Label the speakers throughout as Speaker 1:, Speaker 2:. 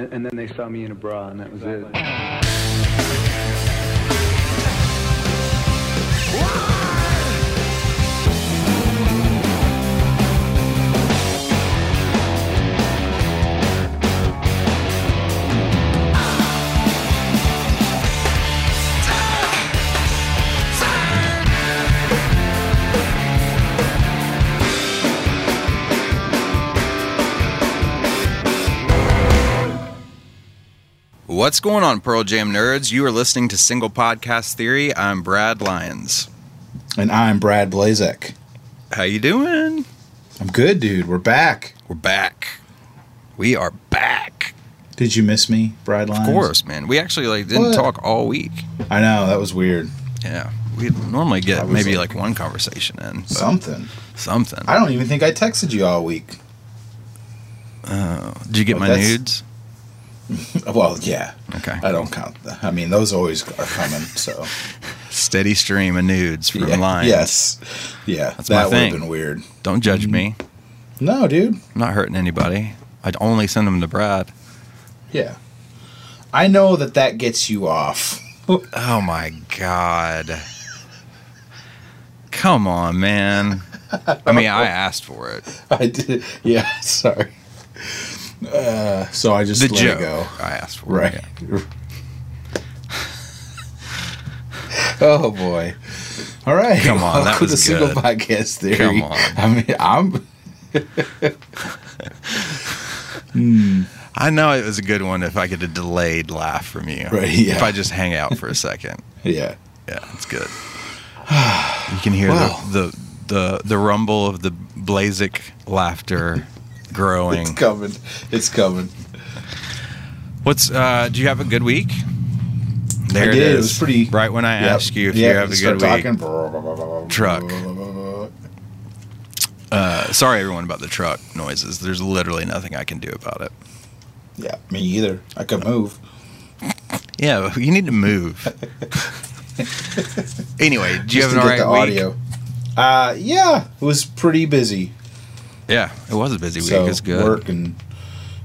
Speaker 1: And, and then they saw me in a bra, and that was it.
Speaker 2: What's going on, Pearl Jam nerds? You are listening to Single Podcast Theory. I'm Brad Lyons.
Speaker 3: And I'm Brad Blazek.
Speaker 2: How you doing?
Speaker 3: I'm good, dude. We're back.
Speaker 2: We're back. We are back.
Speaker 3: Did you miss me, Brad Lyons?
Speaker 2: Of course, man. We actually like didn't
Speaker 3: What?
Speaker 2: talk all week.
Speaker 3: I know that was weird.
Speaker 2: Yeah, we normally get maybe
Speaker 3: like-
Speaker 2: like one conversation in.
Speaker 3: Something.
Speaker 2: Something.
Speaker 3: I don't even think I texted you all week.
Speaker 2: Oh, did you get
Speaker 3: But
Speaker 2: my nudes?
Speaker 3: Well, yeah.
Speaker 2: Okay.
Speaker 3: I don't count. That. I mean, those always are coming. So
Speaker 2: Steady stream of nudes from
Speaker 3: yeah. Yes. Yeah.
Speaker 2: That's my
Speaker 3: that would have been weird.
Speaker 2: Don't judge me. Mm.
Speaker 3: No, dude.
Speaker 2: I'm not hurting anybody. I'd only send them to Brad.
Speaker 3: Yeah. I know that that gets you off.
Speaker 2: Oh my god. Come on, man. I mean, I asked for it.
Speaker 3: I did. Yeah. Sorry. Uh, so I just
Speaker 2: The
Speaker 3: let
Speaker 2: joke.
Speaker 3: it go.
Speaker 2: I asked for
Speaker 3: Right.
Speaker 2: yeah.
Speaker 3: oh boy. All right.
Speaker 2: Come on, that was
Speaker 3: to Single
Speaker 2: good.
Speaker 3: Podcast Theory.
Speaker 2: Come on.
Speaker 3: I mean, I'm.
Speaker 2: I know it was a good one if I get a delayed laugh from you.
Speaker 3: Right, yeah.
Speaker 2: If I just hang out for a second.
Speaker 3: Yeah.
Speaker 2: Yeah, it's good. You can hear
Speaker 3: Wow.
Speaker 2: the, the the the rumble of the Blazek laughter growing.
Speaker 3: It's coming. It's coming.
Speaker 2: What's uh do you have a good week? There
Speaker 3: I
Speaker 2: it
Speaker 3: did. It
Speaker 2: is.
Speaker 3: was pretty-
Speaker 2: right when I
Speaker 3: Yep.
Speaker 2: ask you if
Speaker 3: Yep,
Speaker 2: you have a good week.
Speaker 3: talking.
Speaker 2: Truck. Uh, sorry everyone about the truck noises. There's literally nothing I can do about it.
Speaker 3: Yeah, me either. I could move.
Speaker 2: Yeah, you need to move. anyway, do you
Speaker 3: Just
Speaker 2: have an alright week?
Speaker 3: audio. Uh, yeah, it was pretty busy.
Speaker 2: Yeah, it was a busy week.
Speaker 3: So
Speaker 2: it's good.
Speaker 3: work and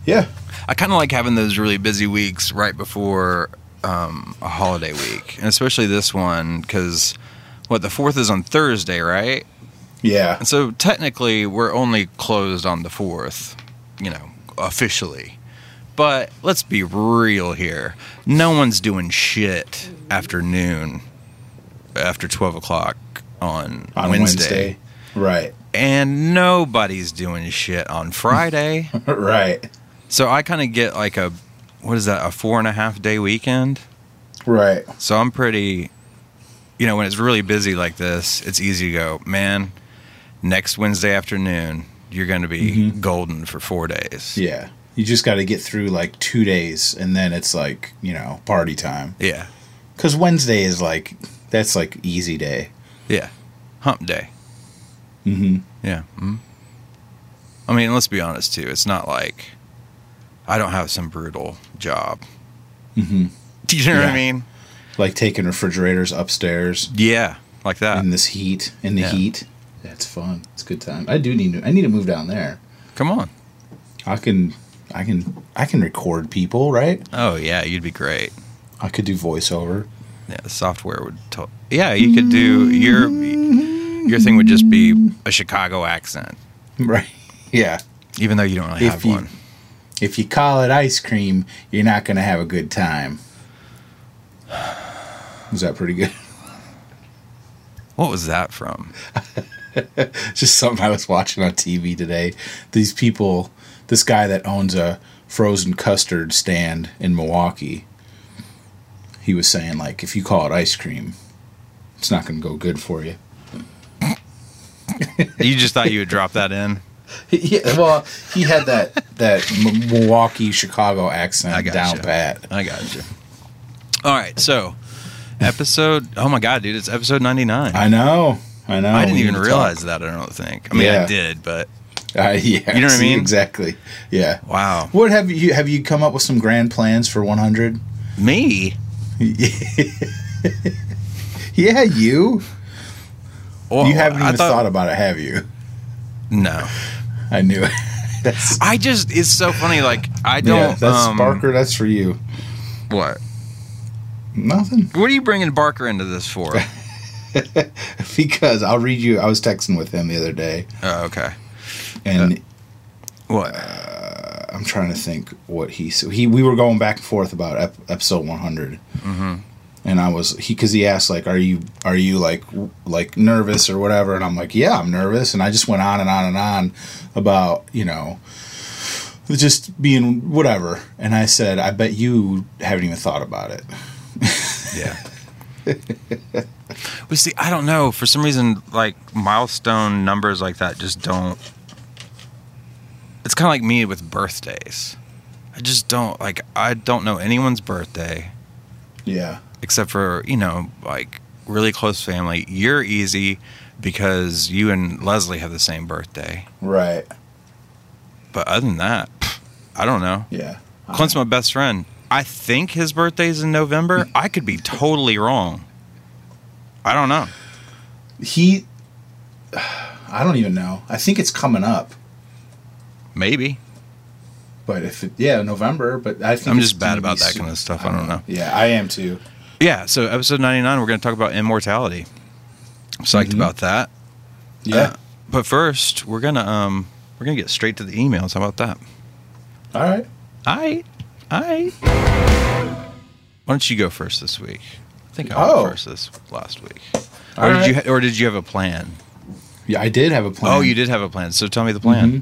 Speaker 3: yeah,
Speaker 2: I kind of like having those really busy weeks right before um, a holiday week, and especially this one because what the fourth is on Thursday, right?
Speaker 3: yeah,
Speaker 2: And so technically, we're only closed on the fourth, you know, officially. But let's be real here. No one's doing shit after noon, after twelve o'clock on,
Speaker 3: on
Speaker 2: Wednesday.
Speaker 3: Wednesday. Right,
Speaker 2: and nobody's doing shit on Friday.
Speaker 3: right,
Speaker 2: so I kind of get like a what is that? A four and a half day weekend.
Speaker 3: right.
Speaker 2: So I'm pretty, you know, when it's really busy like this, it's easy to go, man. Next Wednesday afternoon, you're going to be mm-hmm. golden for four days.
Speaker 3: Yeah, you just got to get through like two days, and then it's like you know party time.
Speaker 2: Yeah.
Speaker 3: Because Wednesday is like that's like easy day.
Speaker 2: Yeah. Hump day.
Speaker 3: Mm-hmm.
Speaker 2: Yeah. hmm I mean, let's be honest too. It's not like I don't have some brutal job.
Speaker 3: Mm-hmm.
Speaker 2: Do you know what I mean?
Speaker 3: Like taking refrigerators upstairs
Speaker 2: Yeah, like that.
Speaker 3: in this heat. In the
Speaker 2: Yeah.
Speaker 3: heat, that's fun. It's a good time. I do need to. I need to move down there.
Speaker 2: Come on.
Speaker 3: I can. I can. I can record people, right?
Speaker 2: Oh yeah, you'd be great.
Speaker 3: I could do voiceover.
Speaker 2: Yeah, the software would. To- yeah, you could do your your thing would just be a Chicago accent,
Speaker 3: Right. Yeah.
Speaker 2: even though you don't really
Speaker 3: If
Speaker 2: have
Speaker 3: you-
Speaker 2: one.
Speaker 3: If you call it ice cream, you're not going to have a good time. Was that pretty good?
Speaker 2: What was that from?
Speaker 3: Just something I was watching on TV today. These people, this guy that owns a frozen custard stand in Milwaukee, he was saying, like, if you call it ice cream, it's not going to go good for you.
Speaker 2: You just thought you would drop that in?
Speaker 3: yeah, well, he had that that Milwaukee Chicago accent down
Speaker 2: you.
Speaker 3: pat.
Speaker 2: I got you. All right, so episode. Oh my god, dude, it's episode ninety nine.
Speaker 3: I know, I know.
Speaker 2: I didn't
Speaker 3: we
Speaker 2: even realize that. I don't think. I mean, I did, but.
Speaker 3: Uh, yeah,
Speaker 2: You know what I mean?
Speaker 3: Exactly. Yeah.
Speaker 2: wow,
Speaker 3: What have you have you come up with some grand plans for 100?
Speaker 2: me.
Speaker 3: Yeah, you.
Speaker 2: Well,
Speaker 3: you haven't even
Speaker 2: thought-
Speaker 3: thought about it, have you?
Speaker 2: No,
Speaker 3: I knew it. That's,
Speaker 2: I just it's so funny. Like I don't.
Speaker 3: yeah, that's
Speaker 2: um,
Speaker 3: Barker. That's for you.
Speaker 2: What?
Speaker 3: Nothing.
Speaker 2: What are you bringing Barker into this for?
Speaker 3: because I'll read you. I was texting with him the other day,
Speaker 2: oh, okay.
Speaker 3: and
Speaker 2: What?
Speaker 3: I'm trying to think what he so he we were going back and forth about ep, episode 100,
Speaker 2: Mm-hmm.
Speaker 3: And I was he because he asked like, are you are you like like nervous or whatever, and I'm like, yeah, I'm nervous, and I just went on and on and on about you know just being whatever, and I said, I bet you haven't even thought about it.
Speaker 2: Yeah. but see, I don't know. For some reason, like milestone numbers like that just don't. It's kind of like me with birthdays. I just don't like. I don't know anyone's birthday
Speaker 3: Yeah,
Speaker 2: except for you know like really close family. You're easy because you and Leslie have the same birthday.
Speaker 3: right.
Speaker 2: But other than that, I don't know.
Speaker 3: Yeah,
Speaker 2: Clint's my best friend. I think his birthday's in November. I could be totally wrong. I don't know.
Speaker 3: he. I don't even know. I think it's coming up.
Speaker 2: Maybe.
Speaker 3: But if it, yeah, November. But I think
Speaker 2: I'm just bad about that
Speaker 3: soon.
Speaker 2: kind of stuff. I don't know.
Speaker 3: Yeah, I am too.
Speaker 2: Yeah, so episode 99, we're going to talk about immortality. I'm psyched
Speaker 3: Mhm.
Speaker 2: about that.
Speaker 3: Yeah.
Speaker 2: Uh, but first, we're going to um we're going to get straight to the emails. How about that?
Speaker 3: All right.
Speaker 2: I I Why don't you go first this week? I think I
Speaker 3: Oh.
Speaker 2: went first this last week.
Speaker 3: All
Speaker 2: Or did
Speaker 3: right.
Speaker 2: you ha- or did you have a plan?
Speaker 3: Yeah, I did have a plan.
Speaker 2: Oh, you did have a plan. So tell me the plan.
Speaker 3: Mhm.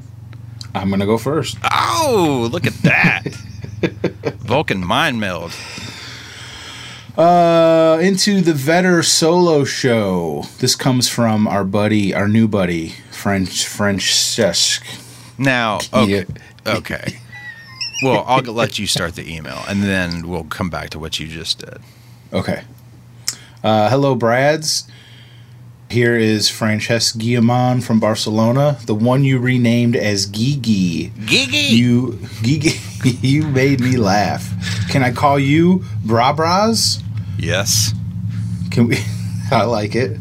Speaker 3: I'm gonna go first.
Speaker 2: Oh, look at that. Vulcan mind meld.
Speaker 3: Uh, into the Vedder solo show. This comes from our buddy, our new buddy, French Francesc.
Speaker 2: Now, okay.
Speaker 3: Yeah.
Speaker 2: Okay. Well, I'll let you start the email and then we'll come back to what you just did.
Speaker 3: Okay. Uh, hello, Brads. Here is Francesc Guillamon from Barcelona, the one you renamed as Gigi.
Speaker 2: Gigi.
Speaker 3: You, Gigi, you made me laugh. Can I call you Bra Bras?
Speaker 2: yes.
Speaker 3: Can we? I like it.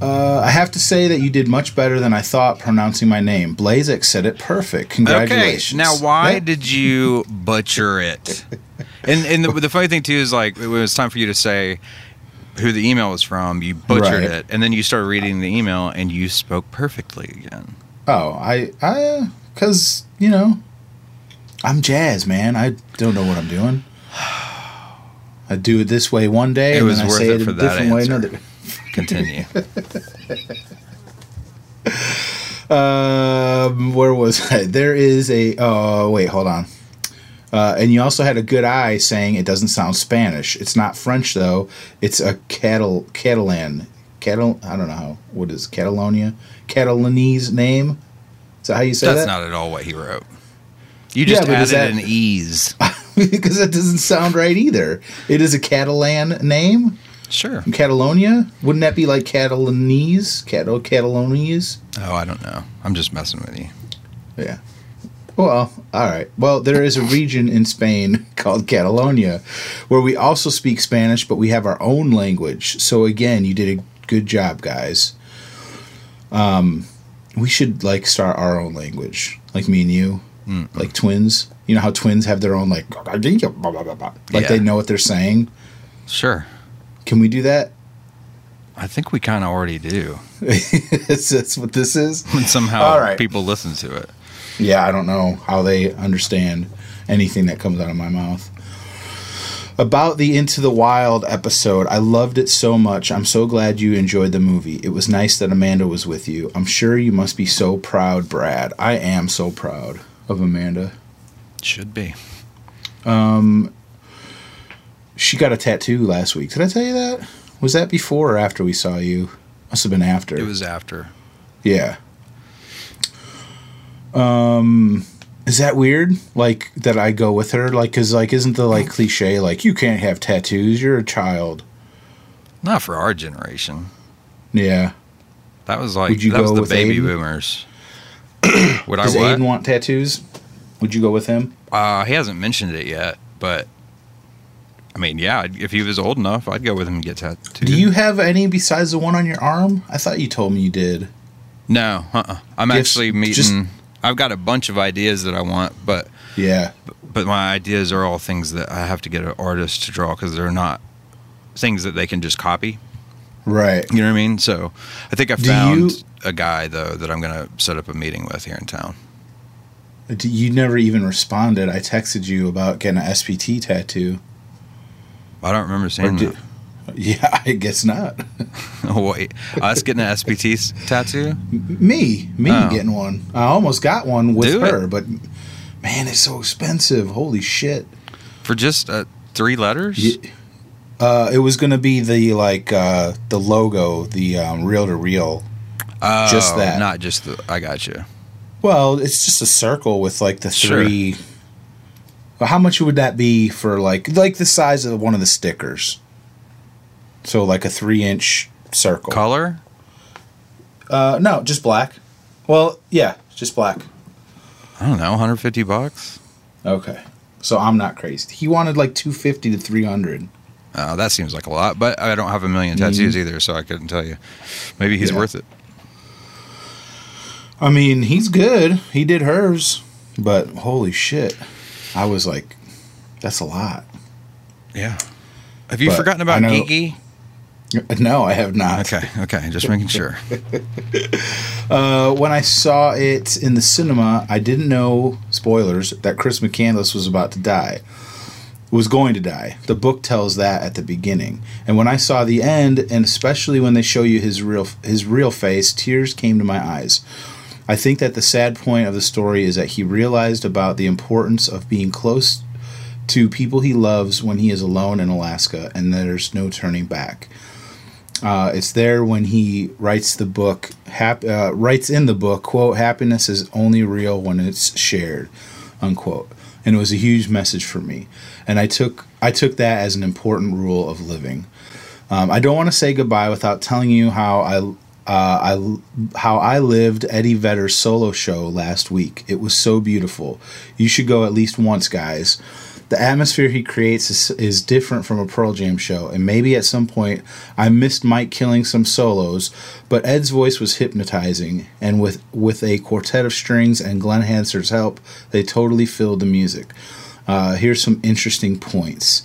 Speaker 3: Uh, I have to say that you did much better than I thought pronouncing my name. Blazek said it perfect. Congratulations. Okay.
Speaker 2: Now, why did you butcher it? And and the, the funny thing too is like it was time for you to say who the email was from. You butchered
Speaker 3: Right.
Speaker 2: it, and then you started reading the email, and you spoke perfectly again.
Speaker 3: Oh, I, I, because you know, I'm jazz, man. I don't know what I'm doing. I do it this way one day,
Speaker 2: It
Speaker 3: and
Speaker 2: was
Speaker 3: then I say
Speaker 2: it
Speaker 3: it,
Speaker 2: for
Speaker 3: a
Speaker 2: that
Speaker 3: different way another.
Speaker 2: Continue.
Speaker 3: Um, where was I? There is a. Oh, wait, hold on. Uh, and you also had a good eye saying it doesn't sound Spanish. It's not French though. It's a Catal Catalan. Catal. I don't know how. What is Catalonia? Catalanese name. Is that how you say
Speaker 2: That's
Speaker 3: that?
Speaker 2: That's not at all what he wrote. You just
Speaker 3: Yeah,
Speaker 2: added
Speaker 3: that-
Speaker 2: an ease.
Speaker 3: because that doesn't sound right either. It is a Catalan name.
Speaker 2: Sure.
Speaker 3: From Catalonia. Wouldn't that be like Catalanese? Catal Catalonese.
Speaker 2: Oh, I don't know. I'm just messing with you.
Speaker 3: Yeah. Well, all right. Well, there is a region in Spain called Catalonia where we also speak Spanish, but we have our own language. So again, you did a good job, guys. Um, we should like start our own language, like me and you,
Speaker 2: Mm.
Speaker 3: like twins. You know how twins have their own like, like
Speaker 2: Yeah.
Speaker 3: they know what they're saying.
Speaker 2: Sure.
Speaker 3: Can we do that?
Speaker 2: I think we kind of already do.
Speaker 3: that's, that's what this is.
Speaker 2: And somehow
Speaker 3: All right.
Speaker 2: people listen to it.
Speaker 3: Yeah, I don't know how they understand anything that comes out of my mouth. About the Into the Wild episode, I loved it so much. I'm so glad you enjoyed the movie. It was nice that Amanda was with you. I'm sure you must be so proud, Brad. I am so proud of Amanda.
Speaker 2: Should be.
Speaker 3: Um, She got a tattoo last week. Did I tell you that? Was that before or after we saw you? Must have been after.
Speaker 2: It was after.
Speaker 3: Yeah. Um, is that weird? Like that I go with her? Like, cause like, isn't the like cliche like you can't have tattoos? You're a child.
Speaker 2: Not for our generation.
Speaker 3: Yeah.
Speaker 2: That was like
Speaker 3: Would you
Speaker 2: that was
Speaker 3: go
Speaker 2: the
Speaker 3: with
Speaker 2: baby
Speaker 3: Aiden?
Speaker 2: boomers. Would I
Speaker 3: Does
Speaker 2: what?
Speaker 3: Aiden want tattoos? Would you go with him?
Speaker 2: uh, he hasn't mentioned it yet, but I mean, yeah, if he was old enough, I'd go with him and get tattooed.
Speaker 3: Do you have any besides the one on your arm? I thought you told me you did.
Speaker 2: No, uh-uh. I'm actually meeting.
Speaker 3: just-
Speaker 2: I've got a bunch of ideas that I want, but
Speaker 3: Yeah.
Speaker 2: but my ideas are all things that I have to get an artist to draw because they're not things that they can just copy.
Speaker 3: Right.
Speaker 2: You know what I mean? So I think I found
Speaker 3: you-
Speaker 2: a guy though that I'm gonna set up a meeting with here in town.
Speaker 3: You never even responded. I texted you about getting an SPT tattoo.
Speaker 2: I don't remember saying
Speaker 3: did- yeah, I guess not.
Speaker 2: Oh wait, us getting an SPT tattoo?
Speaker 3: me, me
Speaker 2: Oh.
Speaker 3: getting one. I almost got one with
Speaker 2: Do it.
Speaker 3: her, but man, it's so expensive. Holy shit.
Speaker 2: For just uh, three letters?
Speaker 3: Ye- Uh, it was gonna be the like uh, the logo, the um, reel to reel.
Speaker 2: Oh,
Speaker 3: just that.
Speaker 2: Not just the. I got you.
Speaker 3: Well, it's just a circle with like the
Speaker 2: Sure.
Speaker 3: three. Well, how much would that be for like like the size of one of the stickers? So like a three inch circle.
Speaker 2: Color?
Speaker 3: Uh, no, just black. Well, yeah, just black.
Speaker 2: I don't know. 150 bucks.
Speaker 3: Okay, so I'm not crazy. He wanted like two fifty to three hundred.
Speaker 2: Oh, that seems like a lot, but I don't have a million tattoos either, so I couldn't tell you. Maybe he's
Speaker 3: Mm-hmm. Yeah.
Speaker 2: worth it.
Speaker 3: I mean, he's good. He did hers, but holy shit, I was like, that's a lot.
Speaker 2: Yeah. Have you
Speaker 3: But
Speaker 2: forgotten about Geeky?
Speaker 3: No, I have not.
Speaker 2: Okay, okay, just making sure.
Speaker 3: Uh, when I saw it in the cinema, I didn't know spoilers that Chris McCandless was about to die. Was going to die. The book tells that at the beginning. And when I saw the end, and especially when they show you his real his real face, tears came to my eyes. I think that the sad point of the story is that he realized about the importance of being close to people he loves when he is alone in Alaska, and there's no turning back. Uh, it's there when he writes the book, hap- uh, writes in the book, quote, happiness is only real when it's shared, unquote. And it was a huge message for me. And I took I took that as an important rule of living. Um, I don't want to say goodbye without telling you how I uh, I how I lived Eddie Vedder's solo show last week. It was so beautiful. You should go at least once, guys. The atmosphere he creates is, is different from a Pearl Jam show, and maybe at some point I missed Mike killing some solos, but Ed's voice was hypnotizing, and with with a quartet of strings and Glen Hansard's help, they totally filled the music. Uh, here's some interesting points.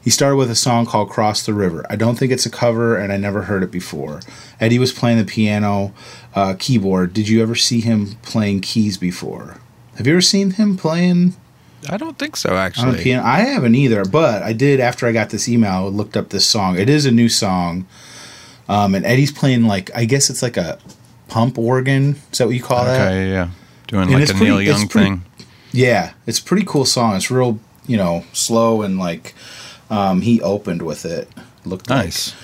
Speaker 3: He started with a song called Cross the River. I don't think it's a cover, and I never heard it before. Eddie was playing the piano uh, keyboard. Did you ever see him playing keys before? Have you ever seen him playing
Speaker 2: I don't think so, actually.
Speaker 3: piano? I haven't either, but I did after I got this email. I looked up this song. It is a new song, um, and Eddie's playing like I guess it's like a pump organ. Is that what you call that?
Speaker 2: Okay, yeah. Doing
Speaker 3: And
Speaker 2: like a
Speaker 3: pretty-
Speaker 2: Neil Young
Speaker 3: pretty-
Speaker 2: thing.
Speaker 3: Yeah, it's a pretty cool song. It's real, you know, slow and like um, he opened with it. Looked like.
Speaker 2: Nice.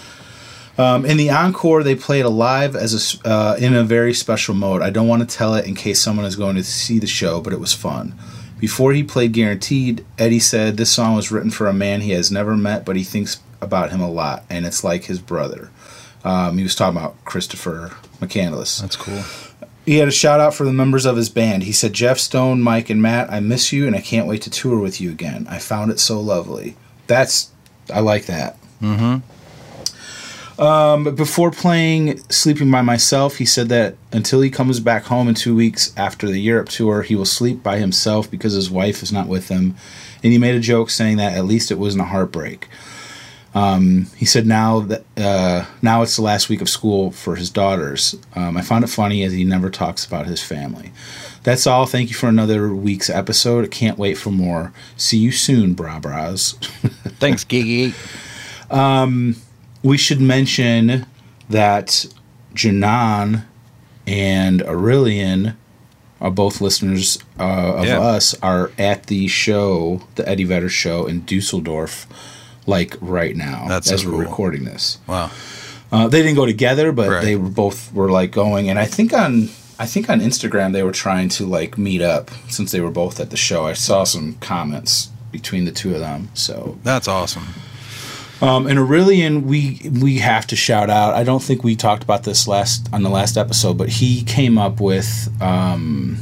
Speaker 3: Um, in the encore, they played it live as a uh, in a very special mode. I don't want to tell it in case someone is going to see the show, but it was fun. Before he played Guaranteed, Eddie said this song was written for a man he has never met, but he thinks about him a lot, and it's like his brother. Um, he was talking about Christopher McCandless.
Speaker 2: That's cool.
Speaker 3: He had a shout out for the members of his band. He said, Jeff Stone, Mike, and Matt, I miss you, and I can't wait to tour with you again. I found it so lovely. That's, I like that.
Speaker 2: Mm-hmm.
Speaker 3: Um, before playing Sleeping by Myself, he said that until he comes back home in two weeks after the Europe tour, he will sleep by himself because his wife is not with him. And he made a joke saying that at least it wasn't a heartbreak. Um, he said now that uh, now it's the last week of school for his daughters. Um, I found it funny as he never talks about his family. That's all. Thank you for another week's episode. I can't wait for more. See you soon, bra bras.
Speaker 2: Thanks, Geeky.
Speaker 3: We should mention that Janan and Aurelian are both listeners uh, of
Speaker 2: Yeah.
Speaker 3: us are at the show, the Eddie Vedder show in Dusseldorf, like right now
Speaker 2: That's so
Speaker 3: as we're recording this.
Speaker 2: Wow.
Speaker 3: Uh, they didn't go together, but
Speaker 2: Right.
Speaker 3: they were both were like going, and I think on I think on Instagram they were trying to like meet up since they were both at the show. I saw some comments between the two of them, so
Speaker 2: That's awesome.
Speaker 3: Um, and Aurelian, we we have to shout out. I don't think we talked about this last on the last episode, but he came up with um,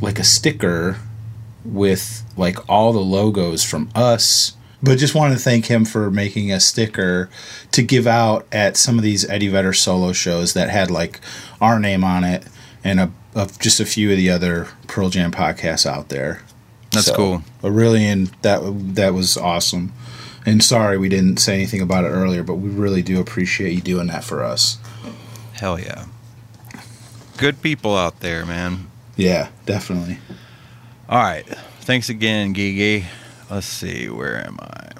Speaker 3: like a sticker with like all the logos from us. But just wanted to thank him for making a sticker to give out at some of these Eddie Vedder solo shows that had like our name on it and a of just a few of the other Pearl Jam podcasts out there.
Speaker 2: That's cool.
Speaker 3: Aurelian, that that was awesome. And sorry we didn't say anything about it earlier, but we really do appreciate you doing that for us.
Speaker 2: Hell yeah. Good people out there, man.
Speaker 3: Yeah, definitely.
Speaker 2: All right. Thanks again, Gigi. Let's see. Where am I?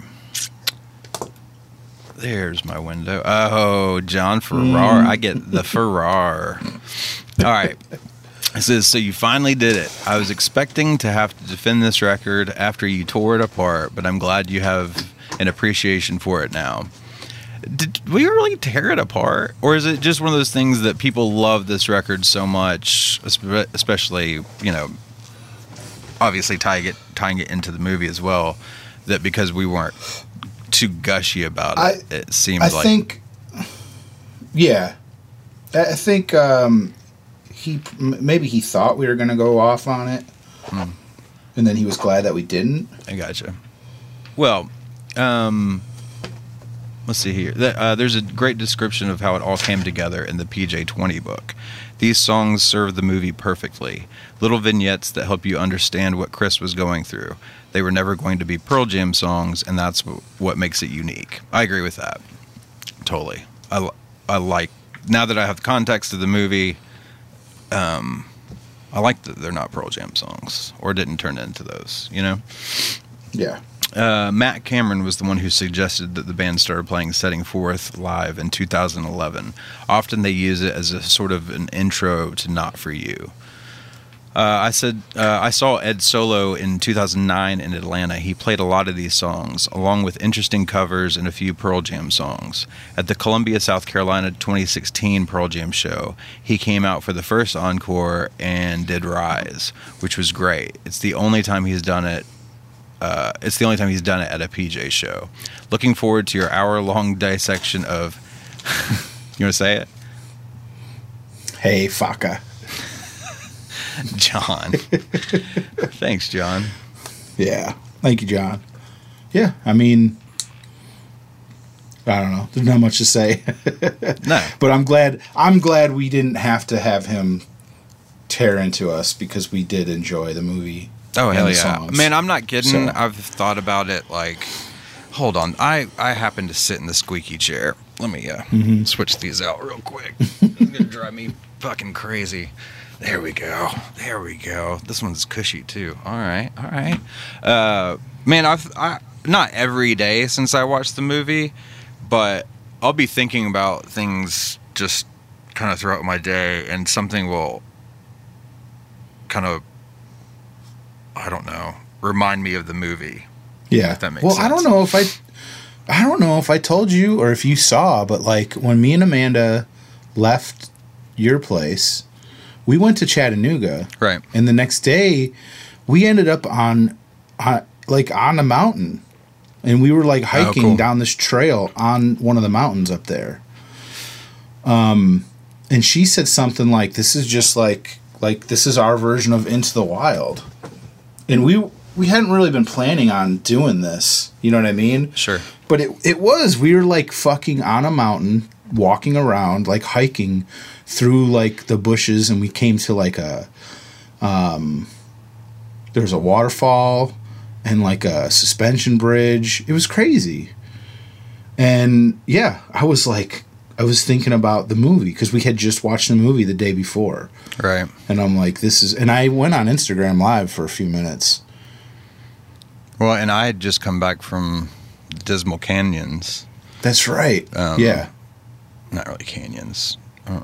Speaker 2: There's my window. Oh, John Farrar. I get the Farrar. All right. It says, So you finally did it. I was expecting to have to defend this record after you tore it apart, but I'm glad you have an appreciation for it now. Did we really tear it apart? Or is it just one of those things that people love this record so much, especially, you know, obviously tying it, tying it into the movie as well, that because we weren't too gushy about it,
Speaker 3: I-
Speaker 2: it seemed
Speaker 3: I
Speaker 2: like.
Speaker 3: think, yeah, I I think um, he maybe he thought we were going to go off on it,
Speaker 2: Hmm.
Speaker 3: and then he was glad that we didn't.
Speaker 2: I gotcha. Well, um, let's see here. Uh, there's a great description of how it all came together in the PJ20 book. These songs serve the movie perfectly. Little vignettes that help you understand what Chris was going through. They were never going to be Pearl Jam songs, and that's what makes it unique. I agree with that. Totally. I, I like, now that I have the context of the movie, um, I like that they're not Pearl Jam songs or didn't turn into those, you know?
Speaker 3: Yeah,
Speaker 2: Uh, Matt Cameron was the one who suggested that the band started playing Setting Forth live in 2011. Often they use it as a sort of an intro to Not For You. Uh, I said uh, I saw Ed Solo in 2009 in Atlanta. He played a lot of these songs, along with interesting covers and a few Pearl Jam songs. At the Columbia, South Carolina 2016 Pearl Jam show, he came out for the first encore and did Rise, which was great. It's the only time he's done it uh, it's the only time he's done it at a PJ show. Looking forward to your hour long dissection of. you want to say it?
Speaker 3: hey, Faka.
Speaker 2: John. Thanks, John.
Speaker 3: Yeah, thank you, John. Yeah, I mean, I don't know. There's not much to say,
Speaker 2: No.
Speaker 3: but I'm glad. I'm glad we didn't have to have him tear into us because we did enjoy the movie.
Speaker 2: Oh, hell yeah.
Speaker 3: songs.
Speaker 2: Man, I'm not kidding.
Speaker 3: So-
Speaker 2: I've thought about it like. Hold on. I, I happen to sit in the squeaky chair. Let me uh,
Speaker 3: Mm-hmm.
Speaker 2: switch these out real quick. it's to drive me fucking crazy. There we go. There we go. This one's cushy too. All right. All right. Uh, man, I've I, not every day since I watched the movie, but I'll be thinking about things just kind of throughout my day, and something will kind of, I don't know, remind me of the movie.
Speaker 3: Yeah,
Speaker 2: If that makes
Speaker 3: well, I don't know if I, I don't know if I told you or if you saw, but like when me and Amanda left your place, we went to Chattanooga,
Speaker 2: Right.
Speaker 3: and the next day, we ended up on, on like on a mountain, and we were like hiking
Speaker 2: Oh, cool.
Speaker 3: down this trail on one of the mountains up there. Um, and she said something like, "This is just like like this is our version of Into the Wild," and we we hadn't really been planning on doing this. You know what I mean?
Speaker 2: Sure.
Speaker 3: But it it was we were like fucking on a mountain, walking around, like hiking through like the bushes, and we came to like a um, there was a waterfall and like a suspension bridge. It was crazy. And yeah, I was like, I was thinking about the movie because we had just watched the movie the day before,
Speaker 2: Right.
Speaker 3: and I'm like, this is. And I went on Instagram Live for a few minutes.
Speaker 2: Well, and I had just come back from Dismal Canyons.
Speaker 3: That's right.
Speaker 2: Um,
Speaker 3: yeah,
Speaker 2: Not really canyons. Uh,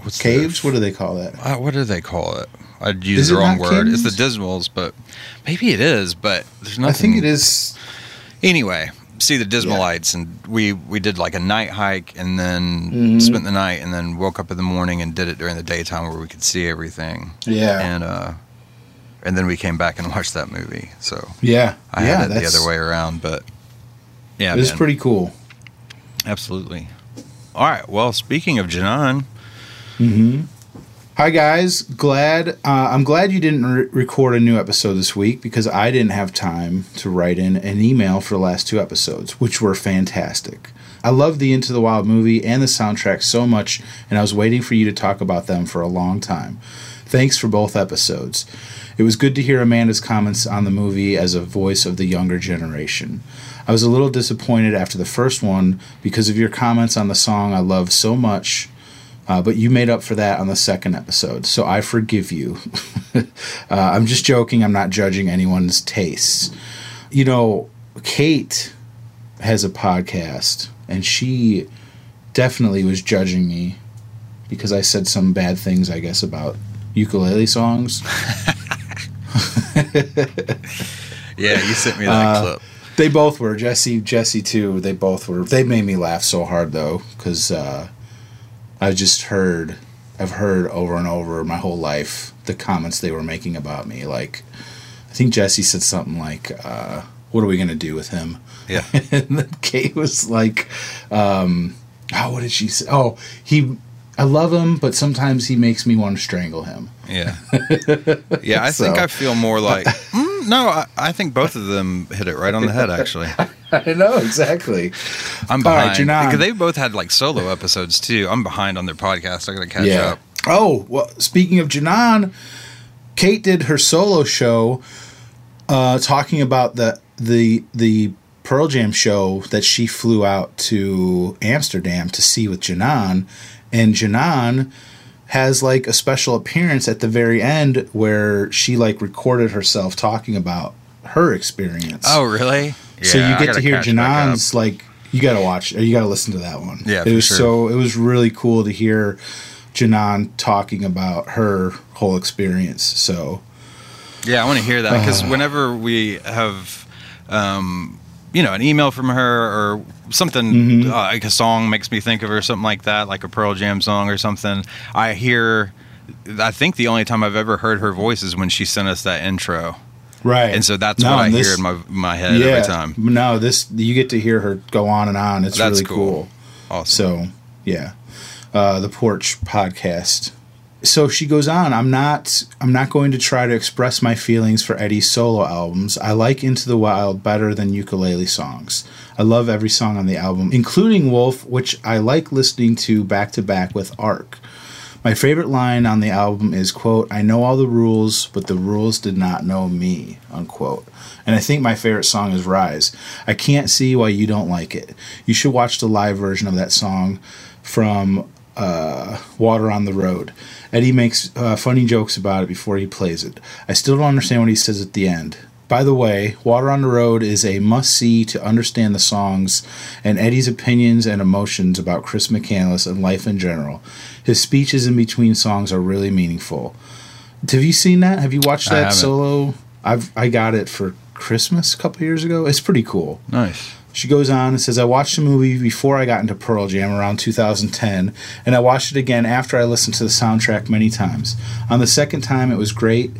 Speaker 2: what's the-
Speaker 3: caves. What do they call that?
Speaker 2: Uh, what do they call it? I'd use
Speaker 3: Is
Speaker 2: the wrong word. It's the? Dismals, but maybe it is. But there's nothing.
Speaker 3: I think it is.
Speaker 2: Anyway, see the Dismalites, and we we did like a night hike, and then
Speaker 3: Mhm.
Speaker 2: spent the night, and then woke up in the morning and did it during the daytime where we could see everything,
Speaker 3: Yeah,
Speaker 2: and uh, and then we came back and watched that movie. So
Speaker 3: yeah,
Speaker 2: I
Speaker 3: yeah.
Speaker 2: had it the other way around, but yeah,
Speaker 3: It was pretty cool.
Speaker 2: Absolutely. All right. Well, speaking of Janan,
Speaker 3: hmm Hi guys, glad uh, I'm glad you didn't re- record a new episode this week because I didn't have time to write in an email for the last two episodes, which were fantastic. I love the Into the Wild movie and the soundtrack so much, and I was waiting for you to talk about them for a long time. Thanks for both episodes. It was good to hear Amanda's comments on the movie as a voice of the younger generation. I was a little disappointed after the first one because of your comments on the song I love so much, uh, but you made up for that on the second episode, so I forgive you. uh, I'm just joking, I'm not judging anyone's tastes. You know, Kate has a podcast, and she definitely was judging me because I said some bad things, I guess, about ukulele songs.
Speaker 2: Yeah, you sent me that
Speaker 3: Uh,
Speaker 2: clip.
Speaker 3: They both were Jesse, Jesse too. They both were. They made me laugh so hard though, because uh, I just heard, I've heard over and over my whole life the comments they were making about me. Like, I think Jesse said something like, uh, "What are we gonna do with him?"
Speaker 2: Yeah.
Speaker 3: and then Kate was like, um, "Oh, what did she say? Oh, he." I love him, but sometimes he makes me want to strangle him.
Speaker 2: Yeah. Yeah, I think I feel more like mm, no. I, I think both of them hit it right on the head. Actually,
Speaker 3: I know exactly.
Speaker 2: I'm
Speaker 3: All right,
Speaker 2: behind
Speaker 3: Janan.
Speaker 2: because they both had like solo episodes too. I'm behind on their podcast. I gotta catch up.
Speaker 3: Oh, well, speaking of Janan, Kate did her solo show uh, talking about the the the Pearl Jam show that she flew out to Amsterdam to see with Janan, and Janan has like a special appearance at the very end where she like recorded herself talking about her experience.
Speaker 2: Oh, really?
Speaker 3: So you get
Speaker 2: gotta
Speaker 3: hear. Janan's like you got to watch or you got to listen to that one.
Speaker 2: Yeah,
Speaker 3: it was
Speaker 2: sure.
Speaker 3: so it was really cool to hear Janan talking about her whole experience. So
Speaker 2: Yeah, I want to hear that because
Speaker 3: Uh.
Speaker 2: whenever we have, um, you know, an email from her or something,
Speaker 3: Mm-hmm.
Speaker 2: uh, like a song makes me think of her, something like that, like a Pearl Jam song or something, I hear. I think the only time I've ever heard her voice is when she sent us that intro,
Speaker 3: right,
Speaker 2: and so that's
Speaker 3: No,
Speaker 2: what I
Speaker 3: and
Speaker 2: hear
Speaker 3: this-
Speaker 2: in my my head
Speaker 3: yeah,
Speaker 2: every time.
Speaker 3: No, this you get to hear her go on and on. It's
Speaker 2: That's
Speaker 3: really
Speaker 2: cool.
Speaker 3: cool.
Speaker 2: Awesome.
Speaker 3: So yeah, uh, the Porch podcast. So she goes on. I'm not. I'm not going to try to express my feelings for Eddie's solo albums. I like Into the Wild better than ukulele songs. I love every song on the album, including Wolf, which I like listening to back to back with Arc. My favorite line on the album is quote, I know all the rules, but the rules did not know me, unquote. And I think my favorite song is Rise. I can't see why you don't like it. You should watch the live version of that song from uh, Water on the Road. Eddie makes uh, funny jokes about it before he plays it. I still don't understand what he says at the end. By the way, Water on the Road is a must see to understand the songs and Eddie's opinions and emotions about Chris McCandless and life in general. His speeches in between songs are really meaningful. Have you seen that? Have you watched that solo? I've I got it for Christmas a couple years ago. It's pretty cool.
Speaker 2: Nice.
Speaker 3: She goes on and says, I watched the movie before I got into Pearl Jam around 2010, and I watched it again after I listened to the soundtrack many times. On the second time, it was great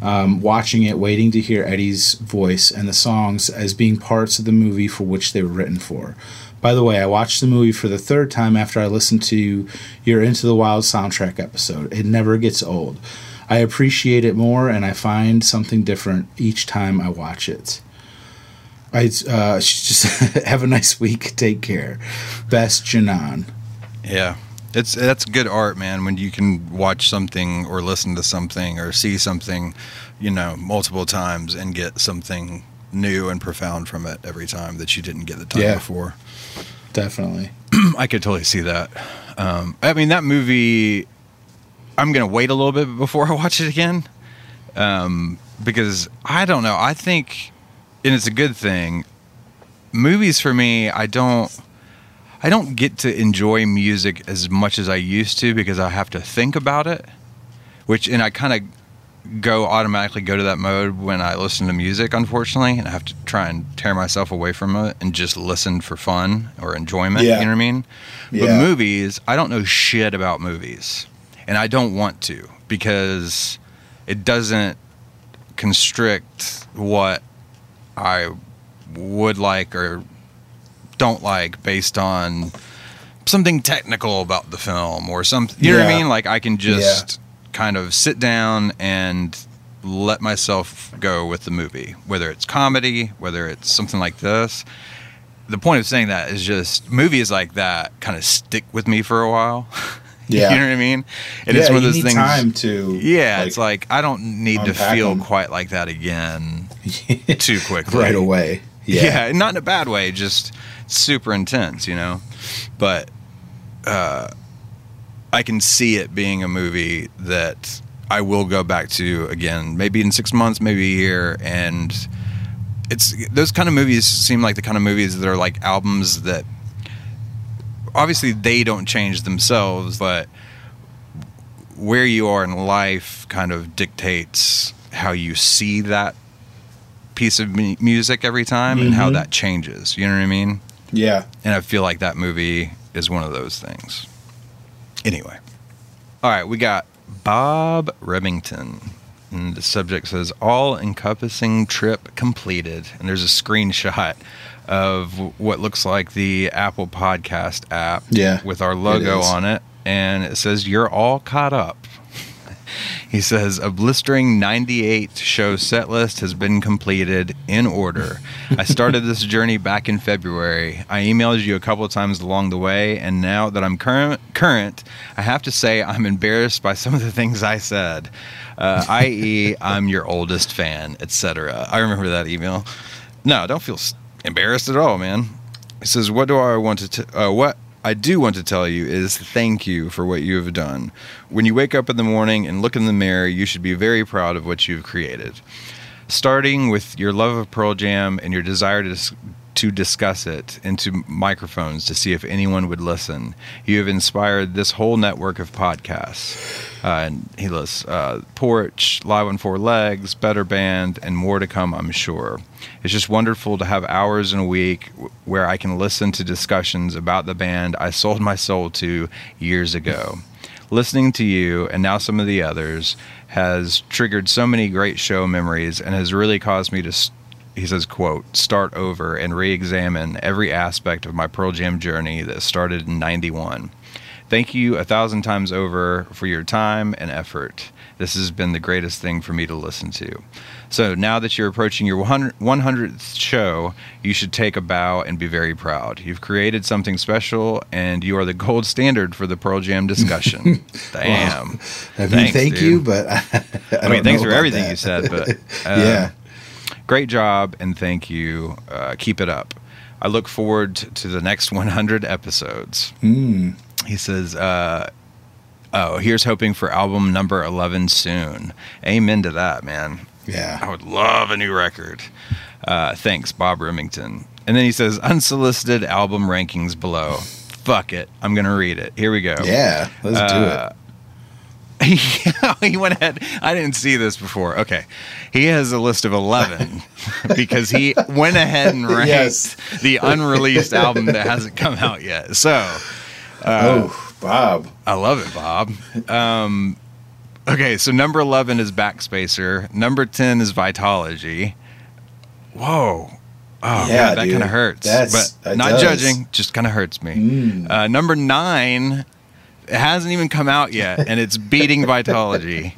Speaker 3: um, watching it, waiting to hear Eddie's voice and the songs as being parts of the movie for which they were written for. By the way, I watched the movie for the third time after I listened to your Into the Wild soundtrack episode. It never gets old. I appreciate it more, and I find something different each time I watch it. I uh, just have a nice week. Take care. Best Janan.
Speaker 2: Yeah. It's that's good art, man. When you can watch something or listen to something or see something, you know, multiple times and get something new and profound from it every time that you didn't get the time
Speaker 3: Yeah.
Speaker 2: before.
Speaker 3: Definitely.
Speaker 2: I could totally see that. Um, I mean, that movie. I'm gonna wait a little bit before I watch it again, um, because I don't know. I think, and it's a good thing. Movies for me, I don't. I don't get to enjoy music as much as I used to because I have to think about it, which and I kind of go automatically go to that mode when I listen to music, unfortunately, and I have to try and tear myself away from it and just listen for fun or enjoyment.
Speaker 3: Yeah.
Speaker 2: You know what I mean? But movies, I don't know shit about movies, and I don't want to because it doesn't constrict what I would like or don't like based on something technical about the film or something. you know what I mean like I can just kind of sit down and let myself go with the movie whether it's comedy whether it's something like this the point of saying that is just movies like that kind of stick with me for a while
Speaker 3: Yeah.
Speaker 2: you know what I mean? And
Speaker 3: yeah,
Speaker 2: it's one of those things.
Speaker 3: time to.
Speaker 2: yeah, it's like I don't need to feel
Speaker 3: them.
Speaker 2: quite like that again too quickly.
Speaker 3: right away.
Speaker 2: Yeah.
Speaker 3: Yeah.
Speaker 2: not in a bad way, just super intense, you know. But uh, I can see it being a movie that I will go back to again, maybe in six months, maybe a year, and it's those kind of movies seem like the kind of movies that are like albums that obviously they don't change themselves, but where you are in life kind of dictates how you see that piece of mu- music every time and how
Speaker 3: Mhm.
Speaker 2: that changes. You know what I mean?
Speaker 3: Yeah.
Speaker 2: And I feel like that movie is one of those things. Anyway. All right, we got Bob Remington. And the subject says all encompassing trip completed. And there's a screenshot of what looks like the Apple Podcast app
Speaker 3: Yeah,
Speaker 2: with our logo
Speaker 3: is.
Speaker 2: on it. And it says, You're all caught up. He says, A blistering 98 show set list has been completed in order. I started this journey back in February. I emailed you a couple of times along the way, and now that I'm current, current I have to say I'm embarrassed by some of the things I said, uh, i.e., I'm your oldest fan, etc. I remember that email. No, don't feel embarrassed at all, man. He says, "What do I want to? T- uh, what I do want to tell you is thank you for what you have done. When you wake up in the morning and look in the mirror, you should be very proud of what you've created. Starting with your love of Pearl Jam and your desire to to discuss it into microphones to see if anyone would listen. You have inspired this whole network of podcasts. Uh, and he lists uh, Porch, Live on Four Legs, Better Band, and more to come, I'm sure. It's just wonderful to have hours in a week where I can listen to discussions about the band I sold my soul to years ago. Listening to you and now some of the others has triggered so many great show memories and has really caused me to s- he says quote start over and re-examine every aspect of my pearl jam journey that started in 91 thank you a thousand times over for your time and effort. This has been the greatest thing for me to listen to. So now that you're approaching your 100th show you should take a bow and be very proud. You've created something special and you are the gold standard for the pearl jam discussion. Damn.
Speaker 3: I mean,
Speaker 2: Thanks,
Speaker 3: thank
Speaker 2: dude.
Speaker 3: you, but I,
Speaker 2: I mean, thanks for everything you said, but uh,
Speaker 3: yeah,
Speaker 2: great job and thank you. Uh, keep it up. I look forward to the next 100 episodes.
Speaker 3: mm,
Speaker 2: He says, uh, "Oh, here's hoping for album number 11 soon." Amen to that, man.
Speaker 3: Yeah.
Speaker 2: I would love a new record. Uh, thanks, Bob Remington. And then he says, "Unsolicited album rankings below." Fuck it, I'm gonna read it. Here we go.
Speaker 3: yeah. Let's do
Speaker 2: Uh, yeah, he went ahead. I didn't see this before. Okay. He has a list of 11 because he went ahead and ranked
Speaker 3: Yes.
Speaker 2: the unreleased album that hasn't come out yet. So
Speaker 3: it. oh, Bob.
Speaker 2: I love it, Bob. Um, okay, so number 11 is Backspacer. Number 10 is Vitology. Whoa. Oh,
Speaker 3: Yeah,
Speaker 2: God, that kind of hurts.
Speaker 3: That's-
Speaker 2: but not
Speaker 3: does.
Speaker 2: judging, just kind of hurts me.
Speaker 3: Mm.
Speaker 2: Uh, number nine, it hasn't even come out yet, and it's beating Vitology.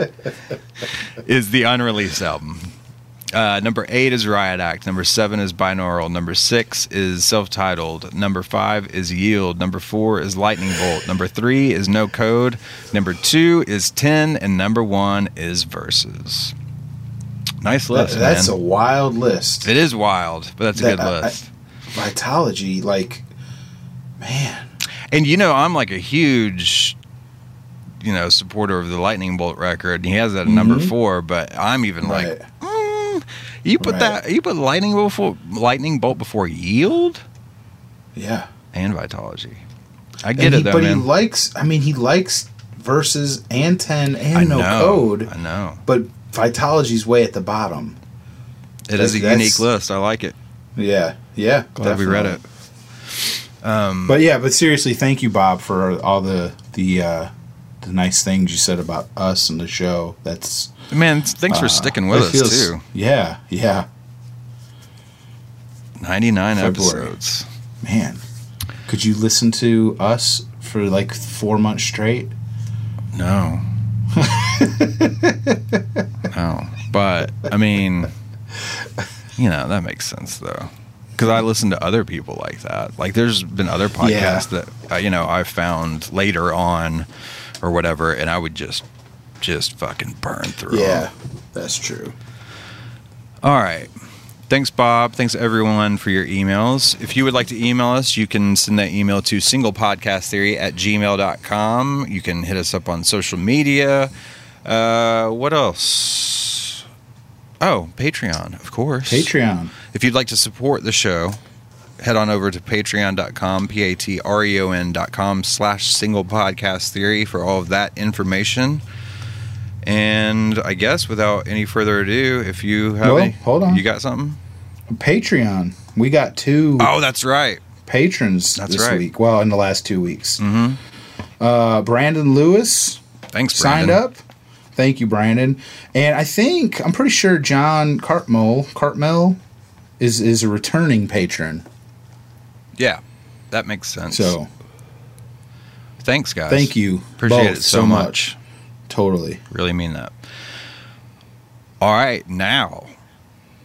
Speaker 2: is the unreleased album. Uh, number eight is Riot Act. Number seven is Binaural. Number six is self-titled. Number five is Yield. Number four is Lightning Bolt. Number three is No Code. Number two is Ten, and number one is Verses. Nice list,
Speaker 3: that's
Speaker 2: man.
Speaker 3: a wild list.
Speaker 2: it is wild, but that's a
Speaker 3: That-
Speaker 2: good
Speaker 3: I- I-
Speaker 2: list.
Speaker 3: Vitology, like, man.
Speaker 2: And you know, I'm like a huge, you know, supporter of the Lightning Bolt record. And he has that at number four, but I'm even
Speaker 3: Right.
Speaker 2: like, mm, you put
Speaker 3: Right.
Speaker 2: that, you put Lightning Bolt before Lightning Bolt before Yield
Speaker 3: Yeah.
Speaker 2: and Vitology. I get
Speaker 3: And
Speaker 2: it
Speaker 3: he-
Speaker 2: though,
Speaker 3: but
Speaker 2: man.
Speaker 3: he likes. I mean, he likes Vs. and ten and
Speaker 2: I
Speaker 3: no
Speaker 2: know,
Speaker 3: code.
Speaker 2: I know.
Speaker 3: But Vitology's way at the bottom.
Speaker 2: It is a unique list. I like it.
Speaker 3: Yeah. Yeah.
Speaker 2: Glad we read it. Um,
Speaker 3: But yeah, but seriously, thank you, Bob, for all the the uh, the nice things you said about us and the show. That's
Speaker 2: man, thanks for
Speaker 3: uh,
Speaker 2: sticking with us
Speaker 3: feels-
Speaker 2: too.
Speaker 3: Yeah. Yeah.
Speaker 2: 99 episodes.
Speaker 3: Man, could you listen to us for like four months straight?
Speaker 2: No. no. But I mean, you know, that makes sense though. Because I listen to other people like that. Like, there's been other podcasts
Speaker 3: Yeah.
Speaker 2: that uh, you know I found later on, or whatever, and I would just just fucking burn through.
Speaker 3: Yeah, that's true.
Speaker 2: All right. Thanks, Bob. Thanks, everyone, for your emails. If you would like to email us, you can send that email to singlepodcasttheory at gmail.com. You can hit us up on social media. Uh, what else? Oh, Patreon, of course.
Speaker 3: Patreon.
Speaker 2: If you'd like to support the show, head on over to patreon.com, P A T R E O N.com slash single podcast theory for all of that information. And I guess without any further ado, if you have
Speaker 3: Well,
Speaker 2: any,
Speaker 3: hold on.
Speaker 2: you got something?
Speaker 3: Patreon. We got two
Speaker 2: Oh, that's right.
Speaker 3: patrons
Speaker 2: That's
Speaker 3: this
Speaker 2: right.
Speaker 3: week. Well, in the last two weeks.
Speaker 2: Mm-hmm.
Speaker 3: Uh, Brandon Lewis
Speaker 2: Thanks,
Speaker 3: signed up. Thank you, Brandon. And I think I'm pretty sure John Cartmel Cartmel is is a returning patron.
Speaker 2: Yeah, that makes sense.
Speaker 3: So
Speaker 2: thanks, guys.
Speaker 3: thank you.
Speaker 2: Appreciate it so much.
Speaker 3: Totally.
Speaker 2: Really mean that. All right, now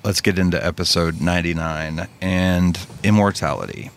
Speaker 2: let's get into episode 99
Speaker 4: and immortality.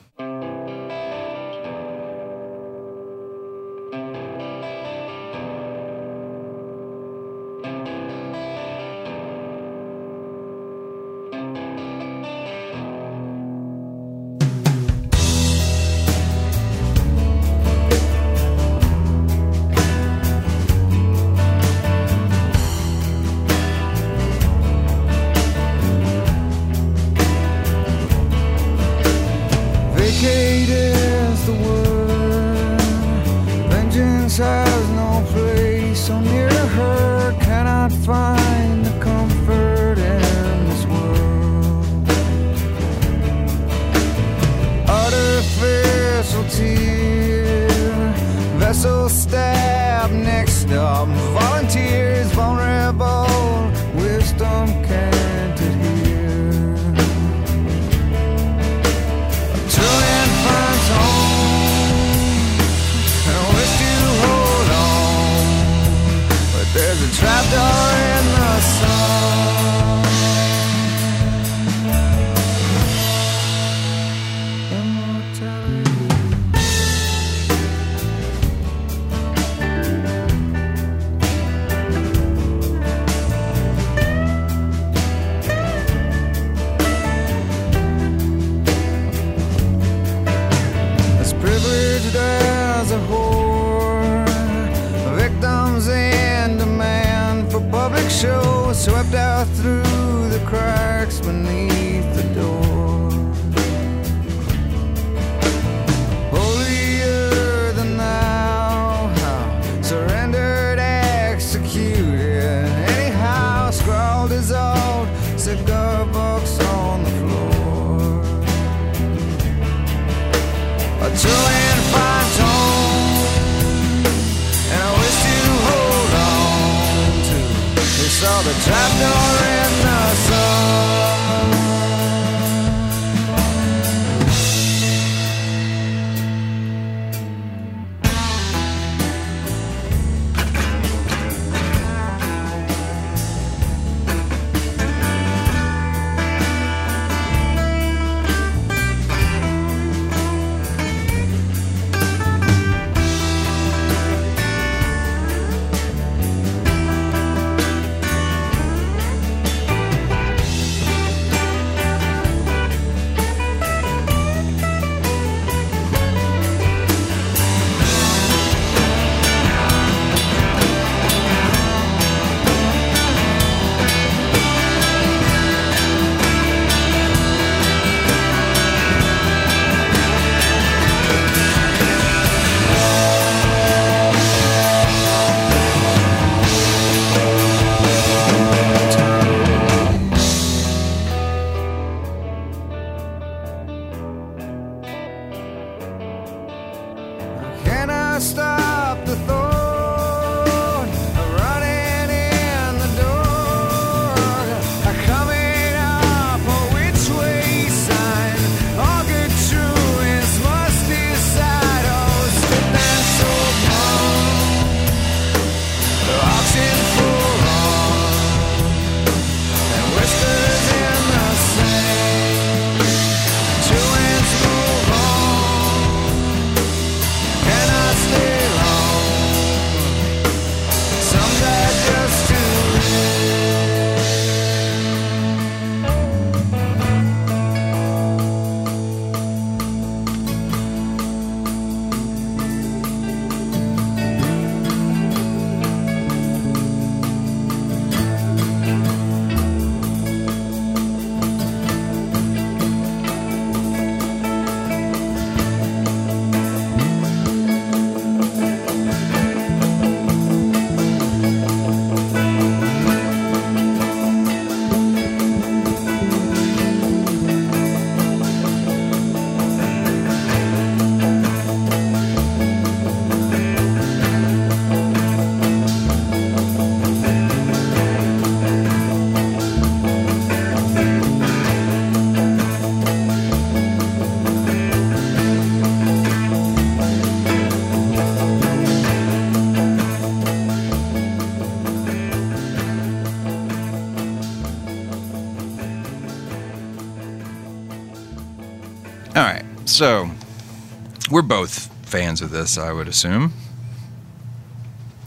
Speaker 4: Cigar box on the floor. A trillion fine tone, and I wish to hold on to. They saw the trapdoor
Speaker 2: So we're both fans of this, I would assume.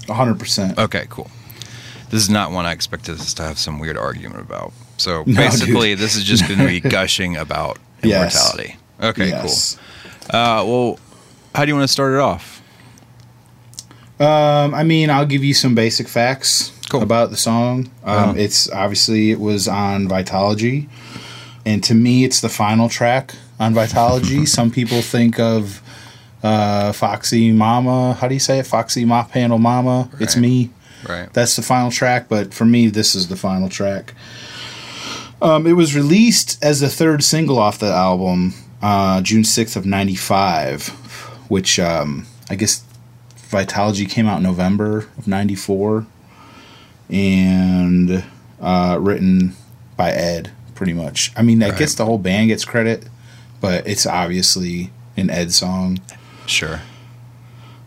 Speaker 3: 100%.
Speaker 2: Okay, cool. This is not one I expected us to have some weird argument about. So
Speaker 3: No,
Speaker 2: basically, this is just going to be gushing about
Speaker 3: Yes.
Speaker 2: immortality. Okay,
Speaker 3: Yes.
Speaker 2: cool. Uh, well, how do you want to start it off?
Speaker 3: Um, I mean, I'll give you some basic facts
Speaker 2: Cool.
Speaker 3: about the song. Um,
Speaker 2: Uh-huh.
Speaker 3: It's obviously it was on Vitology, and to me, it's the final track on Vitology. some people think of uh, Foxy Mama. How do you say it? Foxy Mop Handle Mama. It's me.
Speaker 2: Right.
Speaker 3: That's the final track, but for me, this is the final track. Um, it was released as the third single off the album, uh, June 6th of 95, which um, I guess Vitology came out in November of 94, and uh, written by Ed, pretty much. I mean, I
Speaker 2: Right.
Speaker 3: guess the whole band gets credit, but it's obviously an Ed song.
Speaker 2: Sure.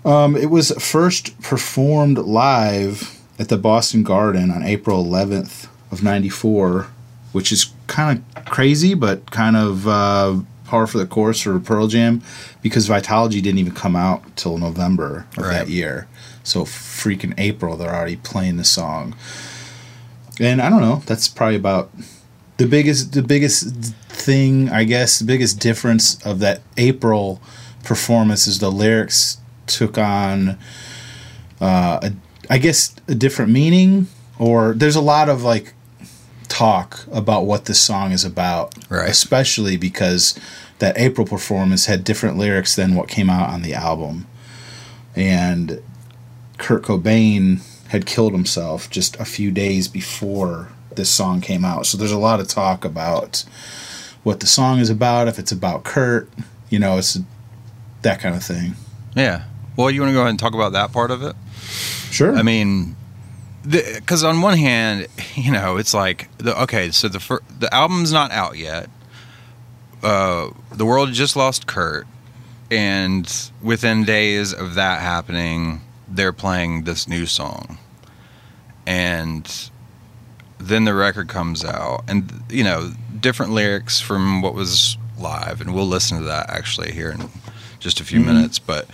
Speaker 3: Um, it was first performed live at the Boston Garden on April 11th of 94, which is kind of crazy, but kind of uh, par for the course for Pearl Jam because Vitology didn't even come out till November of
Speaker 2: Right.
Speaker 3: that year. So freaking April, they're already playing the song. And I don't know, that's probably about the biggest the biggest thing, I guess, the biggest difference of that April performance is the lyrics took on uh, a, I guess a different meaning or there's a lot of like talk about what this song is about
Speaker 2: Right.
Speaker 3: especially because that April performance had different lyrics than what came out on the album and Kurt Cobain had killed himself just a few days before this song came out so there's a lot of talk about what the song is about if it's about Kurt you know it's that kind of thing
Speaker 2: Yeah. Well, you want to go ahead and talk about that part of it?
Speaker 3: sure
Speaker 2: I mean, because on one hand, you know, it's like the okay, so the fir- the album's not out yet. Uh, the world just lost Kurt, and within days of that happening, they're playing this new song, and then the record comes out, and you know, different lyrics from what was live, and we'll listen to that actually here in just a few mm-hmm. minutes, but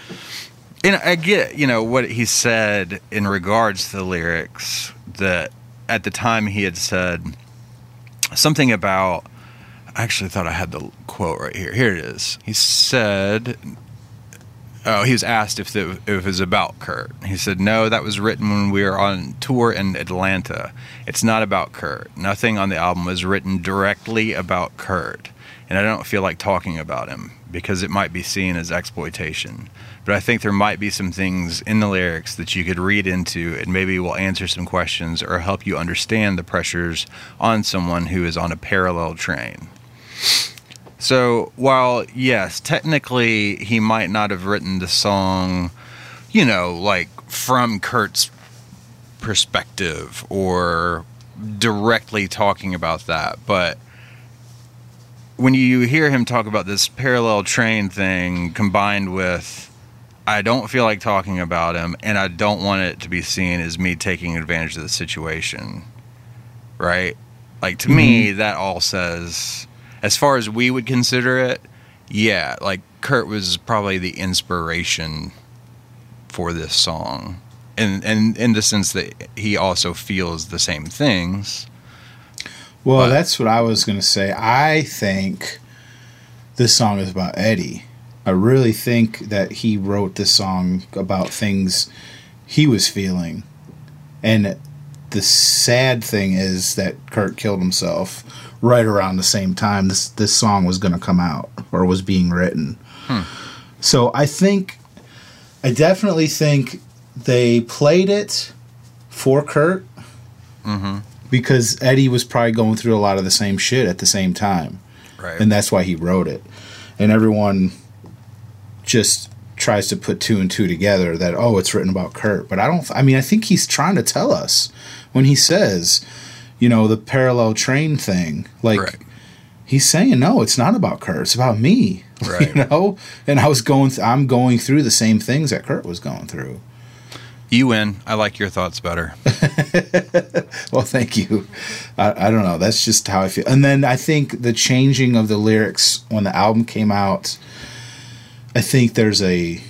Speaker 2: and I get, you know, what he said in regards to the lyrics that at the time he had said something about I actually thought I had the quote right here. Here it is. He said Oh, he was asked if, the, if it was about Kurt. He said, No, that was written when we were on tour in Atlanta. It's not about Kurt. Nothing on the album was written directly about Kurt. And I don't feel like talking about him because it might be seen as exploitation. But I think there might be some things in the lyrics that you could read into and maybe will answer some questions or help you understand the pressures on someone who is on a parallel train. So while yes, technically he might not have written the song, you know, like from Kurt's perspective or directly talking about that, but when you hear him talk about this parallel train thing combined with I don't feel like talking about him and I don't want it to be seen as me taking advantage of the situation. Right? Like to me mm-hmm. that all says as far as we would consider it, yeah, like Kurt was probably the inspiration for this song. And and in the sense that he also feels the same things.
Speaker 3: Well,
Speaker 2: But-
Speaker 3: that's what I was going to say. I think this song is about Eddie. I really think that he wrote this song about things he was feeling. And the sad thing is that Kurt killed himself right around the same time this this song was going to come out or was being written. Hmm. So I think I definitely think they played it for Kurt mm-hmm. because Eddie was probably going through a lot of the same shit at the same time,
Speaker 2: Right.
Speaker 3: and that's why he wrote it. And everyone just tries to put two and two together that oh, it's written about Kurt, but I don't. I mean, I think he's trying to tell us when he says, you know, the parallel train thing, like.
Speaker 2: Right.
Speaker 3: He's saying no, it's not about Kurt. It's about me,
Speaker 2: Right.
Speaker 3: you know. And I was going, th- I'm going through the same things that Kurt was going through.
Speaker 2: You win. I like your thoughts better.
Speaker 3: Well, thank you. I, I don't know. That's just how I feel. And then I think the changing of the lyrics when the album came out, I think there's a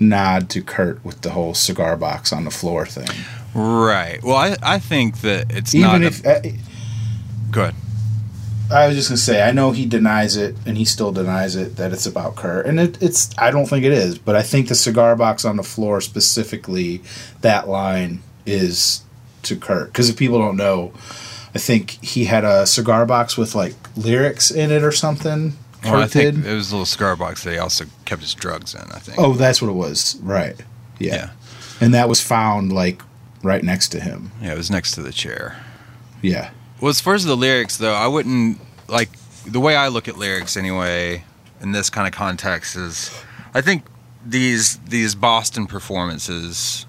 Speaker 3: nod to Kurt with the whole cigar box on the floor thing.
Speaker 2: right. Well, I, I think that it's
Speaker 3: Even
Speaker 2: not.
Speaker 3: if
Speaker 2: a,
Speaker 3: uh,
Speaker 2: good.
Speaker 3: I was just gonna say, I know he denies it, and he still denies it that it's about Kurt, and it, it's. I don't think it is, but I think the cigar box on the floor specifically, that line is to Kurt. Because if people don't know, I think he had a cigar box with like lyrics in it or something.
Speaker 2: Well, I think
Speaker 3: did.
Speaker 2: it was a little cigar box that he also kept his drugs in. I think.
Speaker 3: Oh, that's what it was. Right. Yeah.
Speaker 2: Yeah.
Speaker 3: And that was found like right next to him.
Speaker 2: Yeah, it was next to the chair.
Speaker 3: Yeah.
Speaker 2: Well, as far as the lyrics, though, I wouldn't like the way I look at lyrics anyway. In this kind of context, is I think these these Boston performances,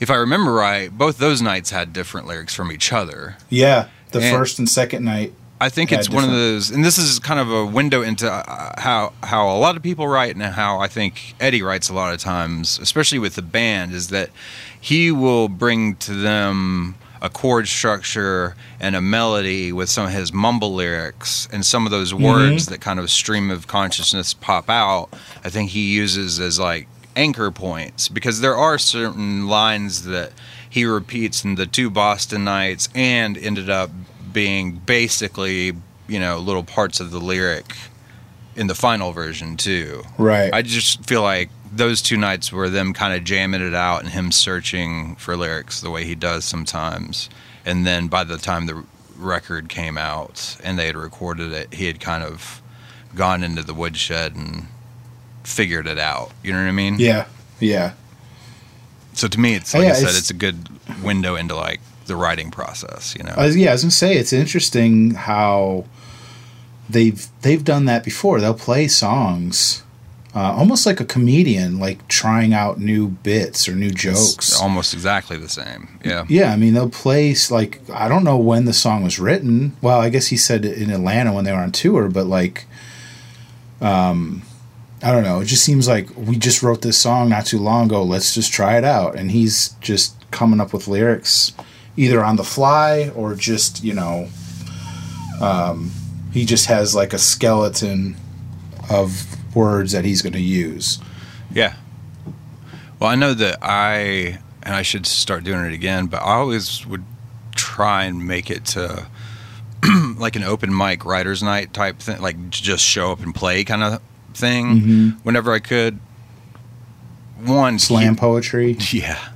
Speaker 2: if I remember right, both those nights had different lyrics from each other.
Speaker 3: Yeah. The
Speaker 2: And-
Speaker 3: first and second night.
Speaker 2: I think it's one of those, and this is kind of a window into uh, how how a lot of people write and how I think Eddie writes a lot of times, especially with the band, is that he will bring to them a chord structure and a melody with some of his mumble lyrics and some of those words that kind of stream of consciousness pop out. I think he uses as like anchor points because there are certain lines that he repeats in the two Boston nights and ended up being basically, you know, little parts of the lyric in the final version too.
Speaker 3: Right.
Speaker 2: I just feel like those two nights were them kind of jamming it out and him searching for lyrics the way he does sometimes. And then by the time the record came out and they had recorded it, he had kind of gone into the woodshed and figured it out. You know what I mean?
Speaker 3: yeah. Yeah.
Speaker 2: So to me, it's
Speaker 3: Oh,
Speaker 2: like
Speaker 3: yeah,
Speaker 2: I said,
Speaker 3: it's-
Speaker 2: it's a good window into like the writing process. You know?
Speaker 3: Was, yeah, I was gonna say it's interesting how they've they've done that before. They'll play songs, uh, almost like a comedian, like trying out new bits or new jokes.
Speaker 2: It's almost exactly the same. Yeah.
Speaker 3: yeah, I mean they'll play like I don't know when the song was written. Well, I guess he said in Atlanta when they were on tour, but like, um, I don't know. It just seems like we just wrote this song not too long ago. Let's just try it out, and he's just coming up with lyrics either on the fly or just you know, um, he just has like a skeleton of words that he's going to use.
Speaker 2: Yeah. Well, I know that I and I should start doing it again, but I always would try and make it to like an open mic writers night type thing, like just show up and play kind of thing whenever I could. One
Speaker 3: Slam poetry.
Speaker 2: yeah.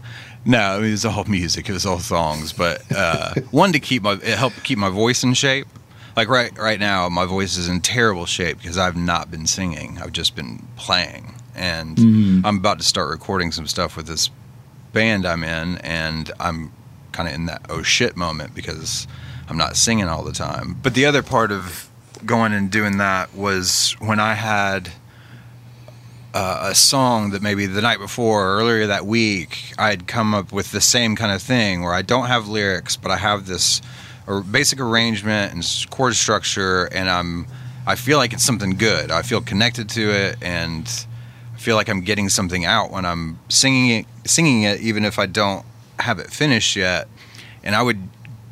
Speaker 2: No, I it was all music. It was all songs. But uh, one to keep my it helped keep my voice in shape. Like right right now, my voice is in terrible shape because I've not been singing. I've just been playing, and I'm about to start recording some stuff with this band I'm in, and I'm kind of in that oh shit moment because I'm not singing all the time. But the other part of going and doing that was when I had uh, a song that maybe the night before or earlier that week I'd come up with the same kind of thing where I don't have lyrics but I have this basic arrangement and chord structure and I'm I feel like it's something good. I feel connected to it and I feel like I'm getting something out when I'm singing it singing it even if I don't have it finished yet. And I would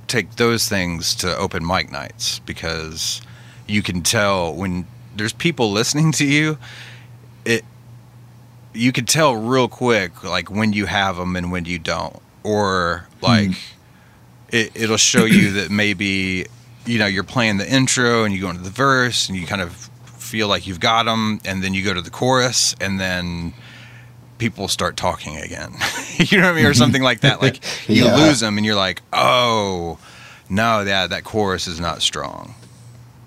Speaker 2: take those things to open mic nights because you can tell when there's people listening to you it you can tell real quick like when you have them and when you don't. Or hmm. like it, it'll show you that maybe you know you're playing the intro and you go into the verse and you kind of feel like you've got them and then you go to the chorus and then people start talking again. You know what i mean? Or mm-hmm. something like that. Like you
Speaker 3: Yeah.
Speaker 2: lose them and you're like oh no yeah that chorus is not strong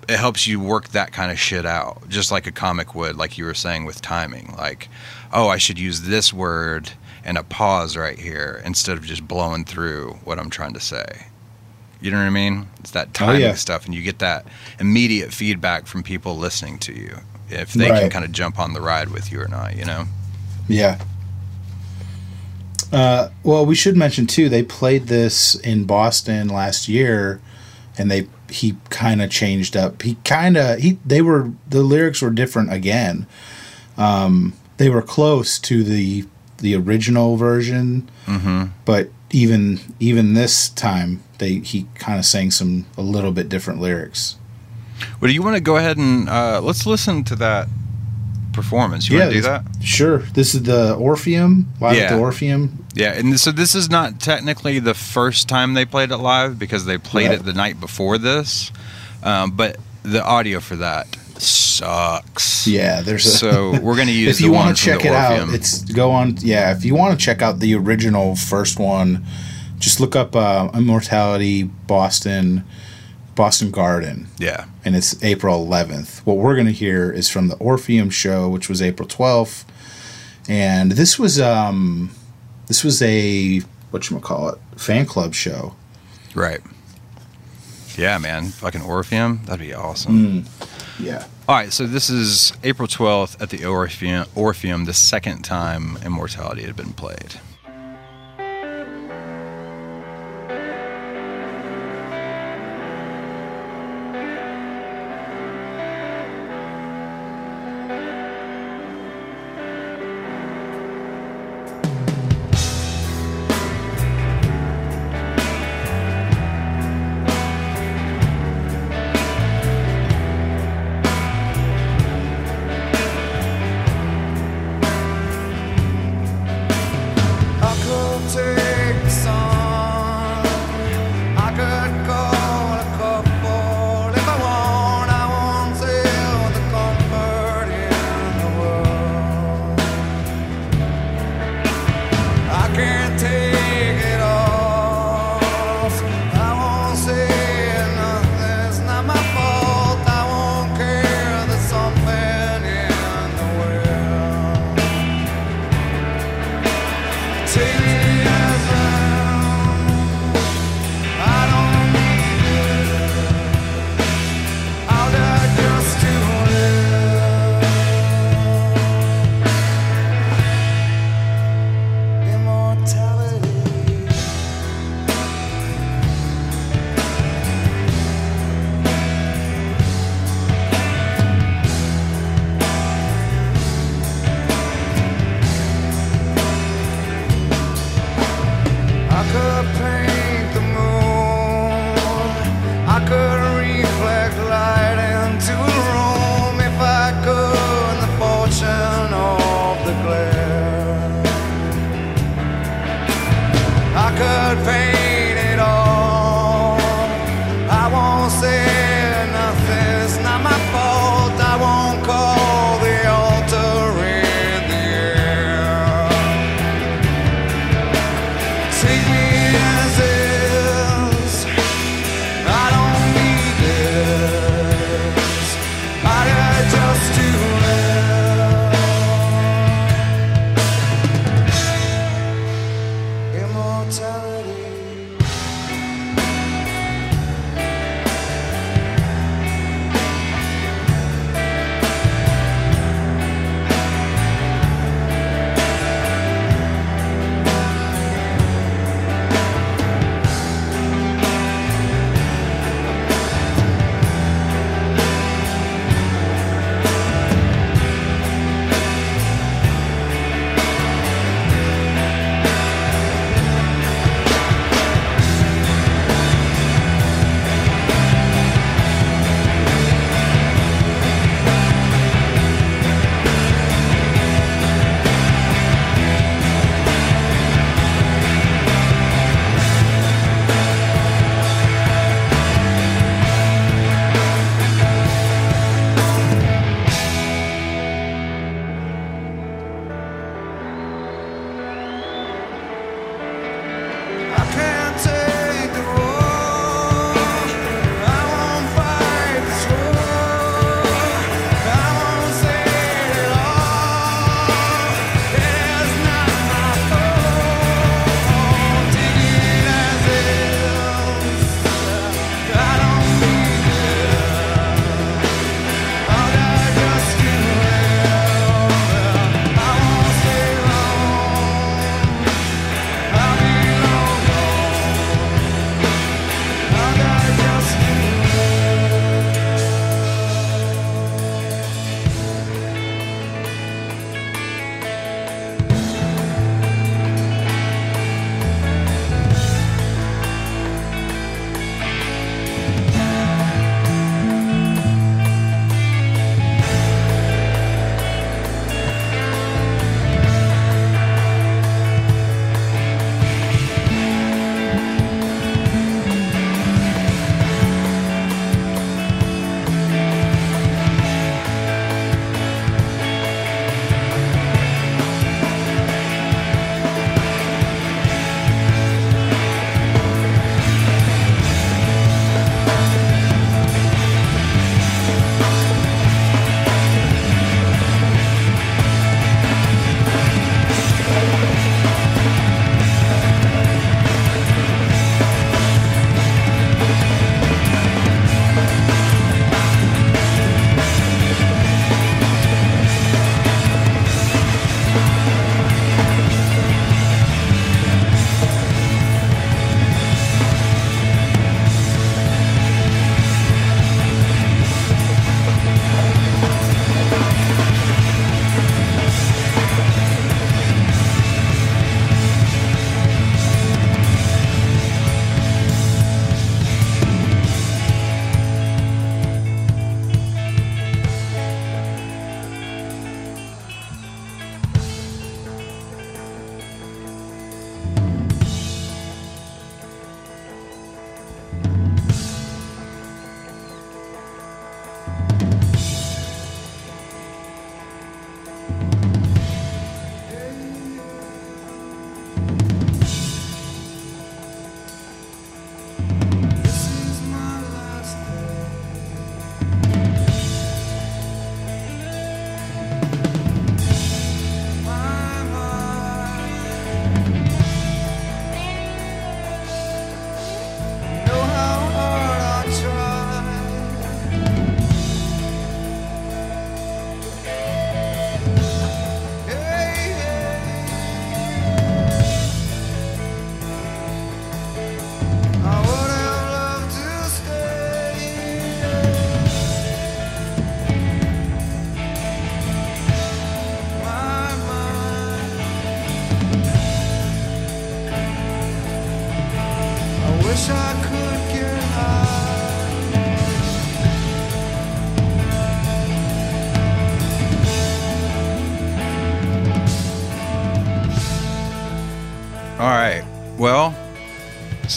Speaker 2: it helps you work that kind of shit out just like a comic would like you were saying with timing like oh i should use this word and a pause right here instead of just blowing through what i'm trying to say you know what i mean it's that timing
Speaker 3: yeah.
Speaker 2: stuff and you get that immediate feedback from people listening to you if they can kind of jump on the ride with you or not you know
Speaker 3: Yeah. Uh, well, we should mention too. They played this in Boston last year, and they he kind of changed up. He kind of he they were the lyrics were different again. Um, they were close to the the original version. Mm-hmm. But even even this time, they he kind of sang some a little bit different lyrics.
Speaker 2: Well, do you want to go ahead and uh, let's listen to that performance? You want to do that?
Speaker 3: Sure. This is the Orpheum live at
Speaker 2: Yeah.
Speaker 3: the Orpheum.
Speaker 2: Yeah, and so this is not technically the first time they played it live because they played
Speaker 3: Right.
Speaker 2: it the night before this, um, but the audio for that sucks.
Speaker 3: Yeah, there's a
Speaker 2: So we're going to use
Speaker 3: if you want to check it out, it's go on. Yeah, if you want to check out the original first one, just look up uh, Immortality Boston Boston Garden,
Speaker 2: yeah,
Speaker 3: and it's April 11th. What we're going to hear is from the Orpheum show, which was April 12th, and this was um this was a what you call it fan club show.
Speaker 2: right. Yeah, man, fucking Orpheum, that'd be awesome.
Speaker 3: Yeah.
Speaker 2: All right, so this is April 12th at the Orpheum, Orpheum, the second time Immortality had been played.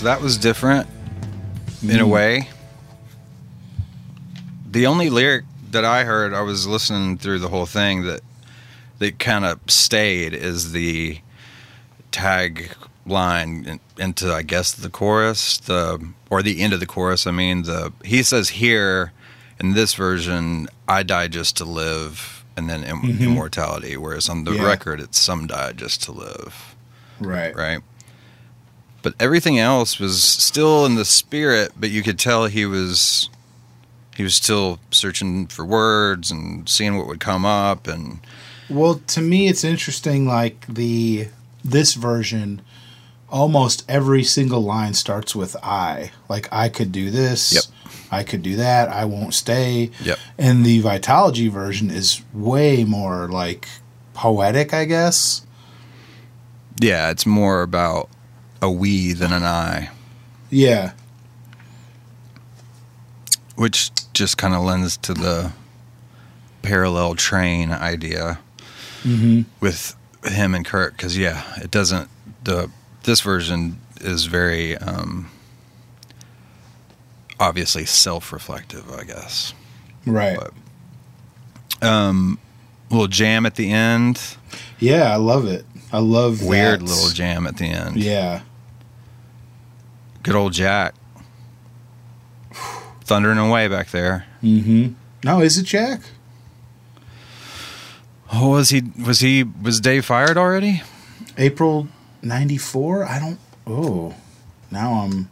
Speaker 2: So that was different in a hmm. way. The only lyric that I heard, I was listening through the whole thing that that kind of stayed is the tag line in, into I guess the chorus, the or the end of the chorus. I mean, the he says here in this version, "I die just to live," and then im- mm-hmm. immortality. Whereas on the
Speaker 3: Yeah.
Speaker 2: record, it's "Some die just to live."
Speaker 3: Right.
Speaker 2: right? But everything else was still in the spirit, but you could tell he was he was still searching for words and seeing what would come up and
Speaker 3: Well, to me, it's interesting. Like the this version, almost every single line starts with "I." Like I could do this.
Speaker 2: Yep.
Speaker 3: I could do that. I won't stay.
Speaker 2: Yep.
Speaker 3: And the Vitology version is way more like poetic, I guess.
Speaker 2: yeah, it's more about a we than an I,
Speaker 3: Yeah.
Speaker 2: which just kind of lends to the parallel train idea with him and Kurt because yeah, it doesn't the this version is very um, obviously self-reflective, I guess.
Speaker 3: Right.
Speaker 2: But- Um, little jam at the end.
Speaker 3: yeah, I love it. I love
Speaker 2: Weird
Speaker 3: that.
Speaker 2: little jam at the end.
Speaker 3: Yeah.
Speaker 2: Good old Jack. Thundering away back there.
Speaker 3: Mm-hmm. No, is it Jack?
Speaker 2: Oh, was he? Was he? Was Dave fired already?
Speaker 3: April '94. I don't. Oh, now I'm.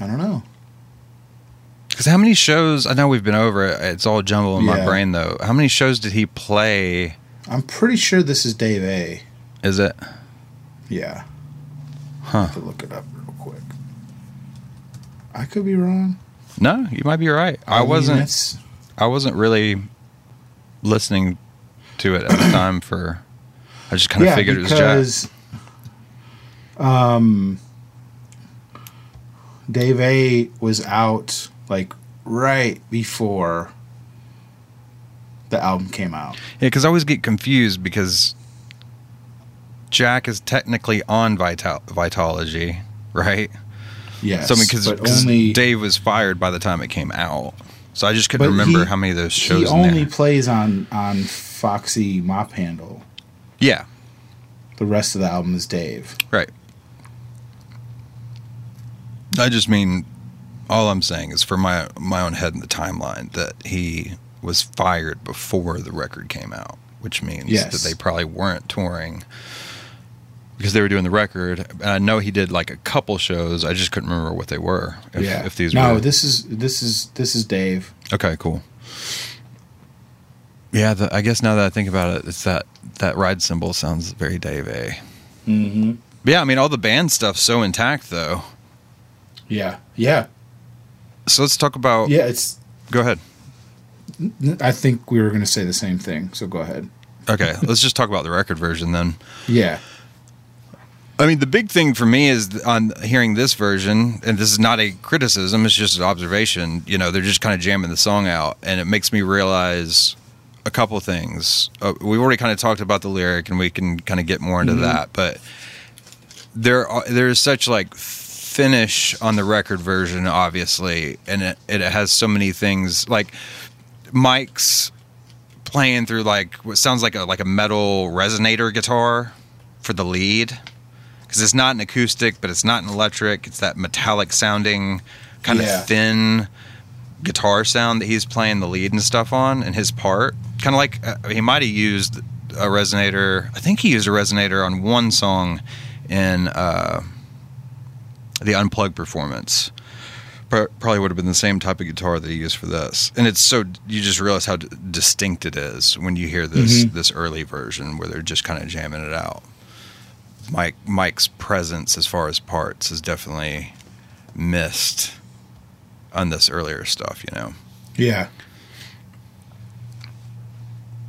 Speaker 3: I don't know.
Speaker 2: Because how many shows? I know we've been over it. It's all jumbled in my brain though. How many shows did he play?
Speaker 3: I'm pretty sure this is Dave A.
Speaker 2: Is it?
Speaker 3: Yeah.
Speaker 2: Huh.
Speaker 3: I have to look it up. I could be wrong.
Speaker 2: No, you might be right. I,
Speaker 3: mean,
Speaker 2: wasn't. I wasn't really listening to it at the time. For I just kind of
Speaker 3: yeah,
Speaker 2: figured it was Jack.
Speaker 3: because um, Dave A was out like right before the album came out.
Speaker 2: Yeah, because I always get confused because Jack is technically on Vital- Vitology, right?
Speaker 3: Yes,
Speaker 2: So I mean, because Dave was fired by the time it came out, so I just couldn't remember
Speaker 3: he-
Speaker 2: how many of those shows. He
Speaker 3: only plays on on Foxy Mop Handle.
Speaker 2: yeah,
Speaker 3: The rest of the album is Dave.
Speaker 2: right. I just mean, all I'm saying is for my my own head in the timeline that he was fired before the record came out, which means
Speaker 3: Yes.
Speaker 2: that they probably weren't touring because they were doing the record. And I know he did like a couple shows. I just couldn't remember what they were. If,
Speaker 3: yeah.
Speaker 2: if these
Speaker 3: no,
Speaker 2: were
Speaker 3: this is this is this is Dave.
Speaker 2: okay, cool. Yeah, the, I guess now that I think about it, it's that that ride cymbal sounds very Dave A.
Speaker 3: Mm-hmm.
Speaker 2: Yeah, I mean all the band stuff's so intact though.
Speaker 3: Yeah, yeah,
Speaker 2: So let's talk about.
Speaker 3: yeah. It's.
Speaker 2: Go ahead.
Speaker 3: I think we were going to say the same thing. So go ahead.
Speaker 2: Okay, let's just talk about the record version then.
Speaker 3: Yeah.
Speaker 2: I mean, the big thing for me is on hearing this version, and this is not a criticism; it's just an observation. You know, they're just kind of jamming the song out, and it makes me realize a couple things. Uh, we've already kind of talked about the lyric, and we can kind of get more into that. But there, are, there is such like finish on the record version, obviously, and it, it has so many things like Mike's playing through like what sounds like a like a metal resonator guitar for the lead because it's not an acoustic, but it's not an electric. It's that metallic sounding, kind
Speaker 3: Yeah.
Speaker 2: of thin guitar sound that he's playing the lead and stuff on, and his part. Kind of like uh, he might have used a resonator. I think he used a resonator on one song in uh, the unplugged performance. Pro- Probably would have been the same type of guitar that he used for this, and it's so you just realize how d- distinct it is when you hear this this early version where they're just kind of jamming it out. Mike Mike's presence as far as parts is definitely missed on this earlier stuff, you know.
Speaker 3: Yeah.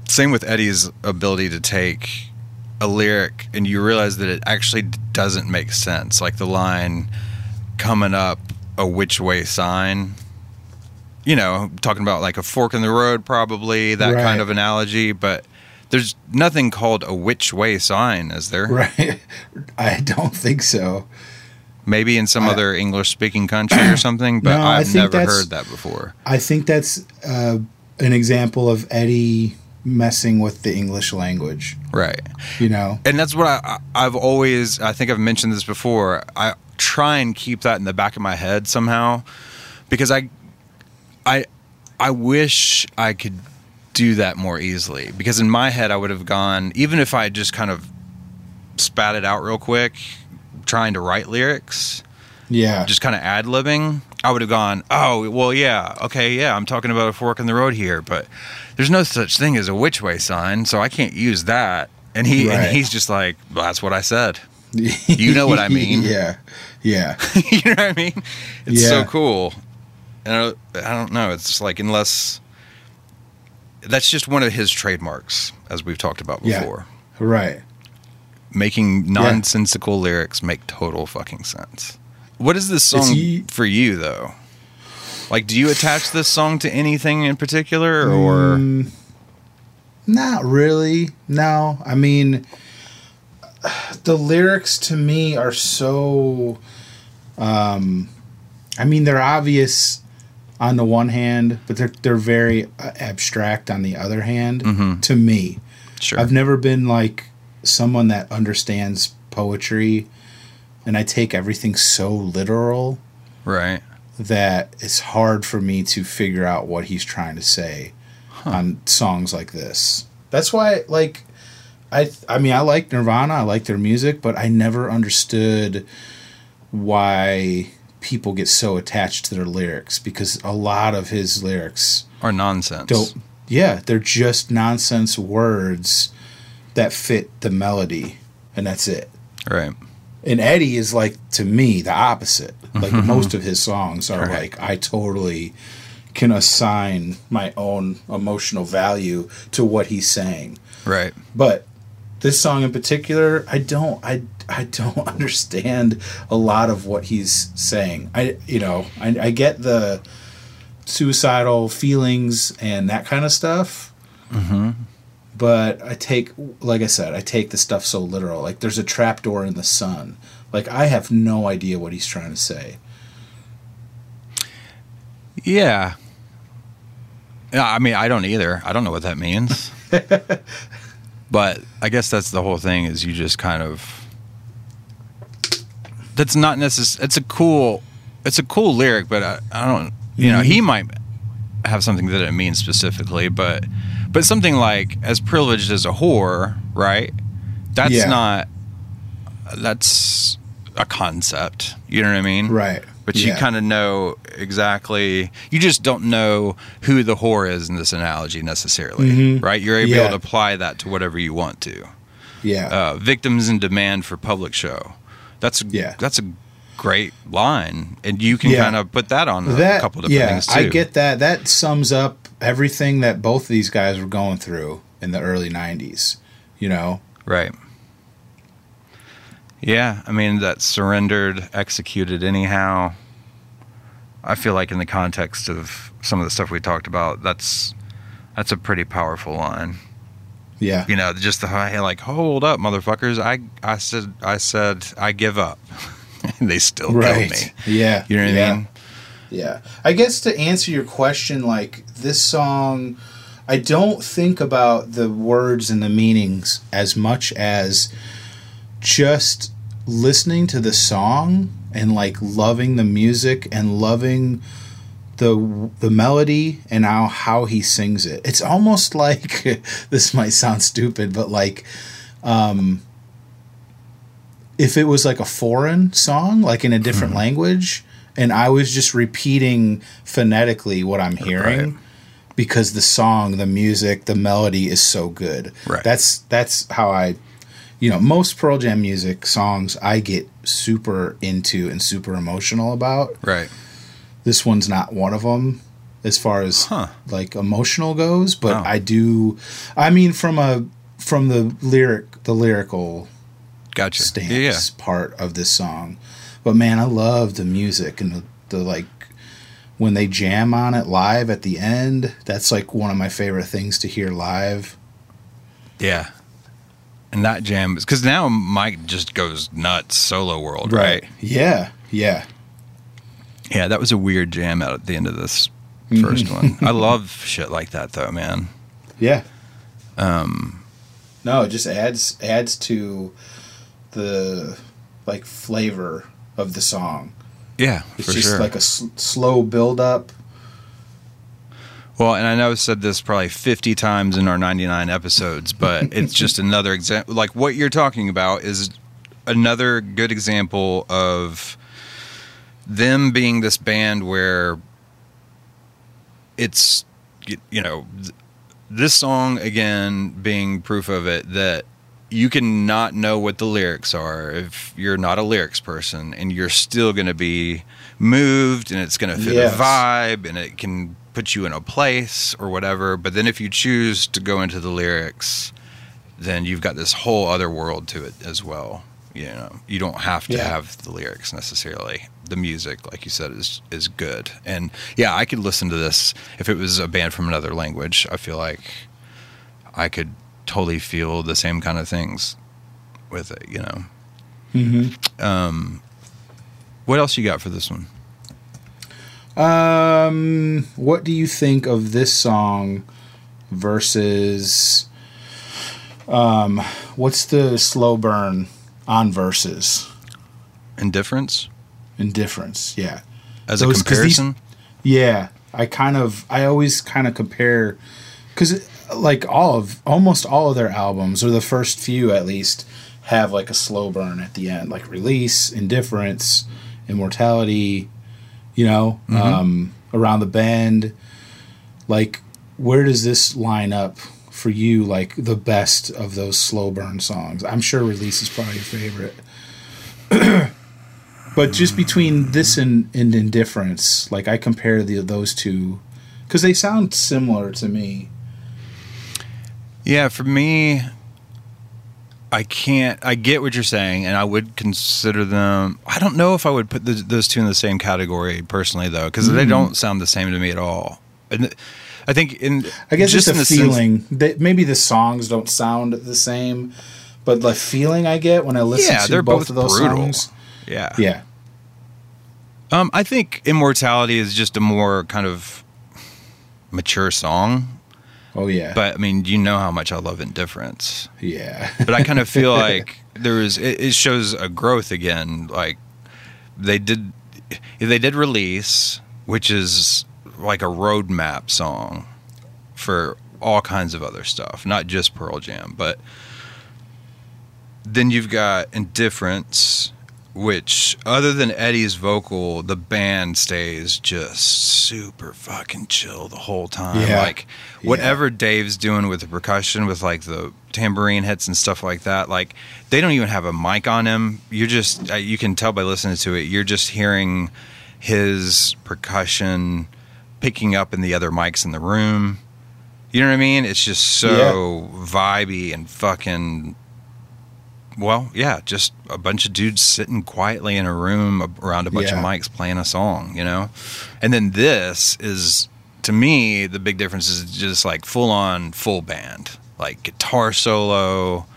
Speaker 2: Same with Eddie's ability to take a lyric and you realize that it actually doesn't make sense. Like the line coming up a which way sign. You know, talking about like a fork in the road probably, that
Speaker 3: Right.
Speaker 2: kind of analogy, but There's nothing called a which way sign, is there?
Speaker 3: Right. I don't think so.
Speaker 2: Maybe in some
Speaker 3: I-
Speaker 2: other English speaking country or something, but
Speaker 3: No,
Speaker 2: I've never heard that before.
Speaker 3: I think that's uh, an example of Eddie messing with the English language.
Speaker 2: Right.
Speaker 3: You know.
Speaker 2: and that's what I- I've always. I think I've mentioned this before. I try and keep that in the back of my head somehow, because I, I, I wish I could do that more easily. Because in my head, I would have gone even if I just kind of spat it out real quick, trying to write lyrics,
Speaker 3: Yeah.
Speaker 2: just kind of ad libbing. I would have gone, oh well, yeah, okay, yeah. I'm talking about a fork in the road here, but there's no such thing as a which way sign, so I can't use that. And he
Speaker 3: Right.
Speaker 2: and he's just like, well, that's what I said. You know what I mean.
Speaker 3: yeah. Yeah.
Speaker 2: you know what I mean? It's so cool. And I, I don't know. It's just like unless that's just one of his trademarks, as we've talked about
Speaker 3: Yeah.
Speaker 2: before.
Speaker 3: Right.
Speaker 2: Making nonsensical lyrics make total fucking sense. What is this song
Speaker 3: he-
Speaker 2: for you though? Like, do you attach this song to anything in particular, or
Speaker 3: Mm, not really. No. I mean, the lyrics to me are so. Um, I mean, they're obvious on the one hand, but they're they're very uh, abstract on the other hand.
Speaker 2: Mhm.
Speaker 3: To me,
Speaker 2: sure?
Speaker 3: I've never been like someone that understands poetry, and I take everything so literal
Speaker 2: right?
Speaker 3: that it's hard for me to figure out what he's trying to say on songs like this. That's why, like, I I mean, I like Nirvana, I like their music, but I never understood why people get so attached to their lyrics because a lot of his lyrics
Speaker 2: are nonsense?
Speaker 3: don't. Yeah, they're just nonsense words that fit the melody, and that's it.
Speaker 2: Right.
Speaker 3: And Eddie is like to me the opposite. Like most of his songs are
Speaker 2: Right.
Speaker 3: like I totally can assign my own emotional value to what he's saying.
Speaker 2: Right.
Speaker 3: But this song in particular, I don't I I don't understand a lot of what he's saying. I you know, I, I get the suicidal feelings and that kind of stuff.
Speaker 2: Mm-hmm.
Speaker 3: But I take like I said, I take the stuff so literal. Like there's a trapdoor in the sun. Like I have no idea what he's trying to say.
Speaker 2: Yeah. Yeah, I mean, I don't either. I don't know what that means. but I guess that's the whole thing is you just kind of That's not necessary. It's a cool it's a cool lyric, but I, I don't you know, he might have something that it means specifically, but but something like as privileged as a whore, right? That's
Speaker 3: Yeah.
Speaker 2: not that's a concept. You know what I mean?
Speaker 3: Right.
Speaker 2: but you kind of know exactly you just don't know who the whore is in this analogy necessarily
Speaker 3: Mhm.
Speaker 2: right you're able
Speaker 3: Yeah.
Speaker 2: to apply that to whatever you want to
Speaker 3: Yeah.
Speaker 2: uh, victims in demand for public show that's
Speaker 3: Yeah.
Speaker 2: that's a great line and you can
Speaker 3: Yeah.
Speaker 2: kind of put that on a
Speaker 3: that
Speaker 2: couple different
Speaker 3: yeah,
Speaker 2: things too
Speaker 3: I get that. That sums up everything that both of these guys were going through in the early '90s. You know,
Speaker 2: right yeah i mean that surrendered executed anyhow i feel like in the context of some of the stuff we talked about that's that's a pretty powerful line
Speaker 3: yeah,
Speaker 2: you know, just the hey, like, hold up, motherfuckers! I I said I said I give up. they still
Speaker 3: right.
Speaker 2: killed me.
Speaker 3: Yeah,
Speaker 2: You know what
Speaker 3: yeah.
Speaker 2: I mean?
Speaker 3: Yeah. I guess to answer your question, like this song, I don't think about the words and the meanings as much as just listening to the song and like loving the music and loving the the melody and how how he sings it. It's almost like this might sound stupid, but like um if it was like a foreign song, like in a different
Speaker 2: Hmm.
Speaker 3: language, and I was just repeating phonetically what I'm hearing
Speaker 2: Right.
Speaker 3: because the song, the music, the melody is so good.
Speaker 2: Right.
Speaker 3: That's that's how I you know, most Pearl Jam music songs I get super into and super emotional about.
Speaker 2: Right.
Speaker 3: This one's not one of them as far as
Speaker 2: Huh.
Speaker 3: like emotional goes, but
Speaker 2: Oh.
Speaker 3: I do I mean from a from the lyric the lyrical
Speaker 2: Gotcha.
Speaker 3: stance
Speaker 2: Yeah, yeah.
Speaker 3: part of this song. But man, I love the music and the, the like when they jam on it live at the end. That's like one of my favorite things to hear live.
Speaker 2: Yeah. And that jam because now Mike just goes nuts solo world, right?
Speaker 3: Yeah. Yeah.
Speaker 2: Yeah, that was a weird jam out at the end of this 1st one. I love shit like that though, man.
Speaker 3: Yeah. Um no, it just adds adds to the like flavor of the song.
Speaker 2: Yeah,
Speaker 3: It's just
Speaker 2: sure.
Speaker 3: like a s- slow build up.
Speaker 2: well, and I know I've said this probably 50 times in our 99 episodes, but it's just another example. Like what you're talking about is another good example of them being this band where it's, you know, this song again being proof of it that you can not know what the lyrics are if you're not a lyrics person and you're still going to be moved and it's going to fit
Speaker 3: Yes.
Speaker 2: a vibe and it can put you in a place or whatever but then if you choose to go into the lyrics then you've got this whole other world to it as well you know you don't have to
Speaker 3: Yeah.
Speaker 2: have the lyrics necessarily. The music like you said is is good. And yeah i could listen to this. If it was a band from another language i feel like i could totally feel the same kind of things with it you know?
Speaker 3: Mm-hmm.
Speaker 2: um what else you got for this one?
Speaker 3: Um, what do you think of this song versus um, what's the slow burn on Vs?
Speaker 2: indifference
Speaker 3: Indifference, yeah.
Speaker 2: as
Speaker 3: Those-
Speaker 2: a
Speaker 3: 'cause these-
Speaker 2: comparison
Speaker 3: Yeah, I kind of I always kind of compare cuz like all of almost all of their albums or the first few at least have like a slow burn at the end, like Release, Indifference, Immortality, you know, um Around the Bend. Like where does this line up for you like the best of those slow burn songs? I'm sure Release is probably your favorite. But just between this and, and indifference, like I compare the those two because they sound similar to me.
Speaker 2: Yeah, for me, I can't. I get what you're saying, and I would consider them. I don't know if I would put the, those two in the same category personally, though, because
Speaker 3: Mm-hmm.
Speaker 2: they don't sound the same to me at all. And I think in
Speaker 3: I guess
Speaker 2: just in
Speaker 3: the
Speaker 2: the sense-
Speaker 3: feeling that maybe the songs don't sound the same, but the feeling I get when I listen
Speaker 2: yeah,
Speaker 3: to
Speaker 2: they're
Speaker 3: both,
Speaker 2: both
Speaker 3: of those
Speaker 2: brutal.
Speaker 3: songs.
Speaker 2: Yeah,
Speaker 3: Yeah,
Speaker 2: Um, I think Immortality is just a more kind of mature song,
Speaker 3: oh yeah,
Speaker 2: but I mean, you know how much I love Indifference.
Speaker 3: yeah,
Speaker 2: but I kind of feel like there is it, it shows a growth again. Like they did, they did release, which is like a roadmap song for all kinds of other stuff, not just Pearl Jam. But then you've got Indifference, which other than Eddie's vocal, the band stays just super fucking chill the whole time.
Speaker 3: Yeah.
Speaker 2: Like whatever Dave's doing with the percussion, with like the tambourine hits and stuff like that, like they don't even have a mic on him. You're just uh, you can tell by listening to it. You're just hearing his percussion picking up in the other mics in the room. You know what I mean? It's just so vibey and fucking. Well, yeah, just a bunch of dudes sitting quietly in a room around a bunch
Speaker 3: Yeah.
Speaker 2: of mics playing a song, you know? And then this is, to me, the big difference is just like full on full band, like guitar solo,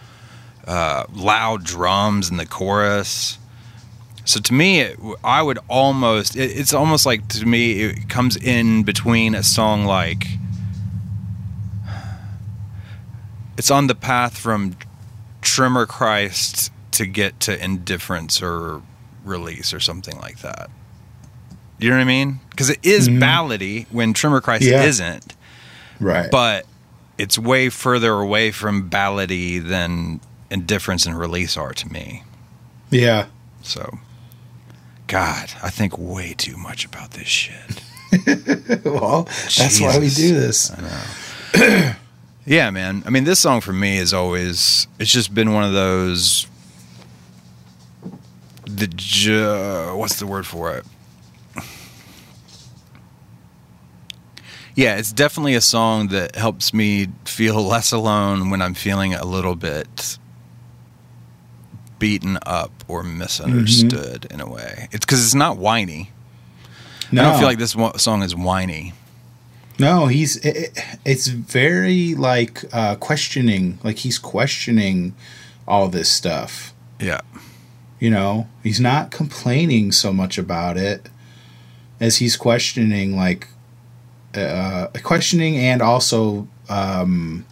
Speaker 2: uh, loud drums in the chorus. So to me, it, I would almost, it, it's almost like to me, it comes in between a song like, it's on the path from Tremor Christ to get to indifference or release or something like that. You know what I mean? Because it is mm-hmm. ballady when Tremor Christ
Speaker 3: Yeah.
Speaker 2: isn't,
Speaker 3: right.
Speaker 2: but it's way further away from ballady than indifference and release are to me.
Speaker 3: yeah,
Speaker 2: So, God, I think way too much about this shit.
Speaker 3: well, that's why we do this.
Speaker 2: Yeah, man. I mean, this song for me is always, it's just been one of those, the, ju- what's the word for it? Yeah, it's definitely a song that helps me feel less alone when I'm feeling a little bit beaten up or misunderstood in a way. It's because it's not whiny. I don't feel like this song is whiny.
Speaker 3: No, he's it- it's very like uh questioning, like he's questioning all this stuff.
Speaker 2: Yeah.
Speaker 3: You know, he's not complaining so much about it as he's questioning like uh questioning and also um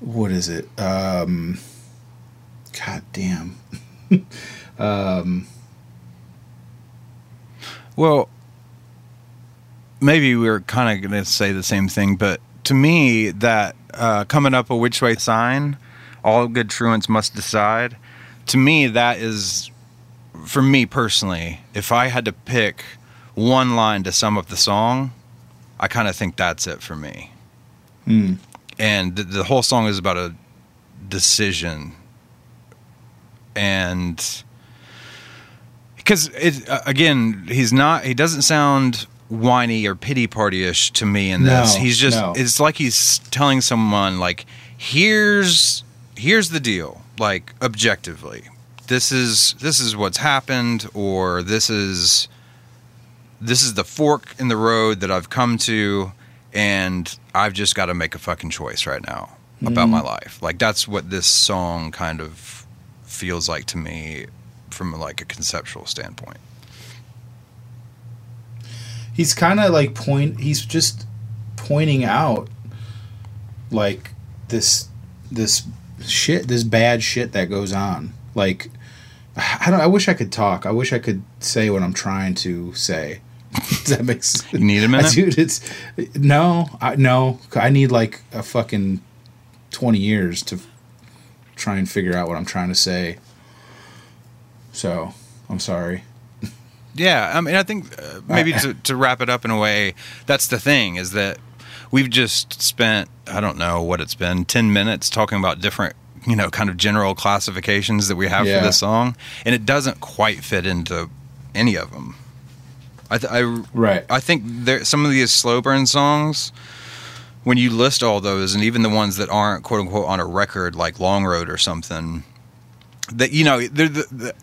Speaker 3: what is it? Um god damn.
Speaker 2: Well, maybe we are kind of going to say the same thing, but to me, that uh, coming up a which way sign, all good truants must decide. To me, that is, for me personally, if I had to pick one line to sum up the song, I kind of think that's it for me.
Speaker 3: Hmm.
Speaker 2: And the, the whole song is about a decision. And because it again he's not he doesn't sound whiny or pity party-ish to me in this.
Speaker 3: No,
Speaker 2: he's just
Speaker 3: no.
Speaker 2: it's like he's telling someone like here's here's the deal like objectively. This is this is what's happened or this is this is the fork in the road that I've come to and I've just got to make a fucking choice right now about mm-hmm. my life. Like that's what this song kind of feels like to me from like a conceptual standpoint.
Speaker 3: He's kind of like point he's just pointing out like this this shit this bad shit that goes on. Like i don't i wish i could talk. I wish i could say what i'm trying to say. Does that makes
Speaker 2: You need a minute?
Speaker 3: dude it's no i no i need like a fucking 20 years to try and figure out what i'm trying to say so i'm sorry
Speaker 2: Yeah, I mean, I think uh, maybe to, to wrap it up in a way, that's the thing is that we've just spent I don't know what it's been ten minutes talking about different you know kind of general classifications that we have
Speaker 3: Yeah.
Speaker 2: for this song, and it doesn't quite fit into any of them. I th- I
Speaker 3: right
Speaker 2: I think there some of these slow burn songs. When you list all those, and even the ones that aren't "quote unquote" on a record, like "Long Road" or something, that you know, they're the, the,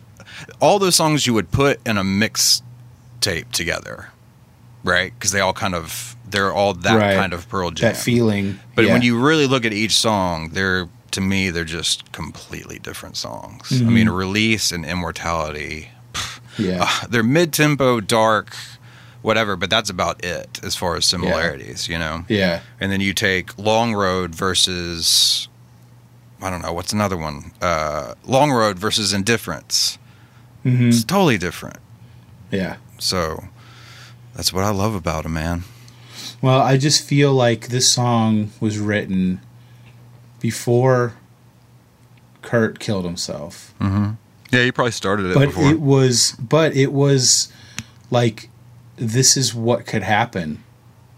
Speaker 2: all those songs you would put in a mix tape together, right? Because they all kind of they're all that
Speaker 3: Right.
Speaker 2: kind of Pearl Jam.
Speaker 3: that feeling
Speaker 2: but
Speaker 3: yeah.
Speaker 2: when you really look at each song, they're to me they're just completely different songs. I
Speaker 3: Mm-hmm.
Speaker 2: mean, Release and Immortality,
Speaker 3: yeah
Speaker 2: uh, they're mid-tempo, dark, whatever, but that's about it as far as similarities, you know.
Speaker 3: yeah
Speaker 2: And then you take Long Road versus I don't know what's another one. Uh, Long Road versus Indifference.
Speaker 3: hmm
Speaker 2: It's totally different.
Speaker 3: yeah
Speaker 2: So that's what I love about him, man.
Speaker 3: Well, I just feel like this song was written before Kurt killed himself.
Speaker 2: Yeah, he probably started it
Speaker 3: But
Speaker 2: before.
Speaker 3: it was but it was like this is what could happen.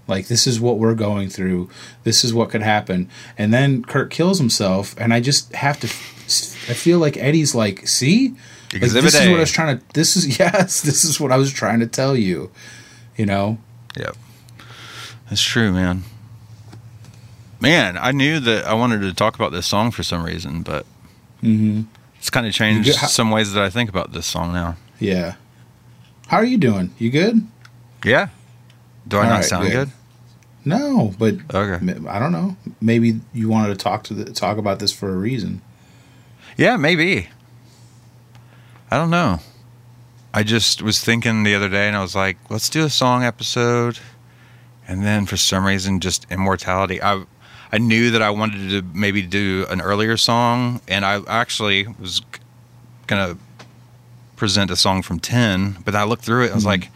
Speaker 3: Like this is what we're going through. This is what could happen. And then Kurt kills himself and I just have to I feel like Eddie's like, "See? Like, this is what I was trying to this is yes, this is what I was trying to tell you." You know?
Speaker 2: Yep. That's true, man. Man, I knew that I wanted to talk about this song for some reason, but
Speaker 3: Mhm.
Speaker 2: it's kind of changed some ways that I think about this song now.
Speaker 3: Yeah. How are you doing? You good?
Speaker 2: Yeah. Do I
Speaker 3: All
Speaker 2: not
Speaker 3: right,
Speaker 2: sound
Speaker 3: good.
Speaker 2: good?
Speaker 3: No, but
Speaker 2: Okay.
Speaker 3: I don't know. Maybe you wanted to talk to the, talk about this for a reason.
Speaker 2: Yeah, maybe. I don't know. I just was thinking the other day and I was like, let's do a song episode. And then for some reason just immortality. I I knew that I wanted to maybe do an earlier song and I actually was going to present a song from 10, but I looked through it and I was hmm. like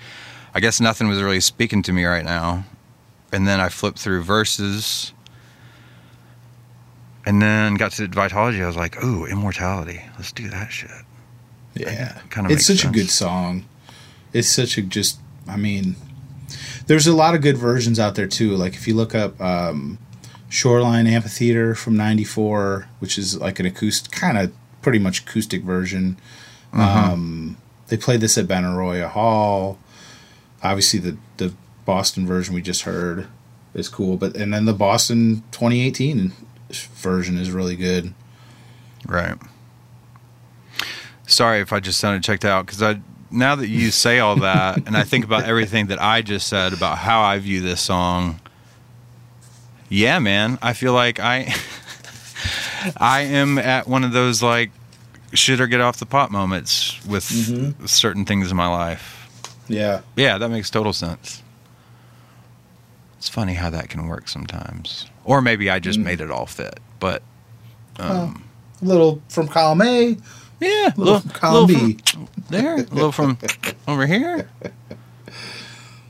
Speaker 2: I guess nothing was really speaking to me right now. And then I flipped through Vs and then got to Vitology. I was like, "Ooh, immortality. Let's do that shit."
Speaker 3: Yeah,
Speaker 2: kinda
Speaker 3: it's
Speaker 2: makes
Speaker 3: such a good song. It's such a just. I mean, there's a lot of good versions out there too. Like if you look up um, Shoreline Amphitheater from '94, which is like an acoustic, kind of pretty much acoustic version.
Speaker 2: Mm-hmm.
Speaker 3: Um, they played this at Benaroya Hall. Obviously, the the Boston version we just heard is cool, but and then the Boston 2018 version is really good.
Speaker 2: Right. Sorry if I just sounded checked out because I now that you say all that, and I think about everything that I just said about how I view this song, yeah, man, I feel like I, I am at one of those like shit or get off the pot moments with
Speaker 3: Mm-hmm.
Speaker 2: certain things in my life.
Speaker 3: Yeah.
Speaker 2: Yeah, that makes total sense. It's funny how that can work sometimes, or maybe I
Speaker 3: Mm.
Speaker 2: just made it all fit. But um,
Speaker 3: A little from column A,
Speaker 2: yeah,
Speaker 3: a little from column B.
Speaker 2: from there, a little from over here.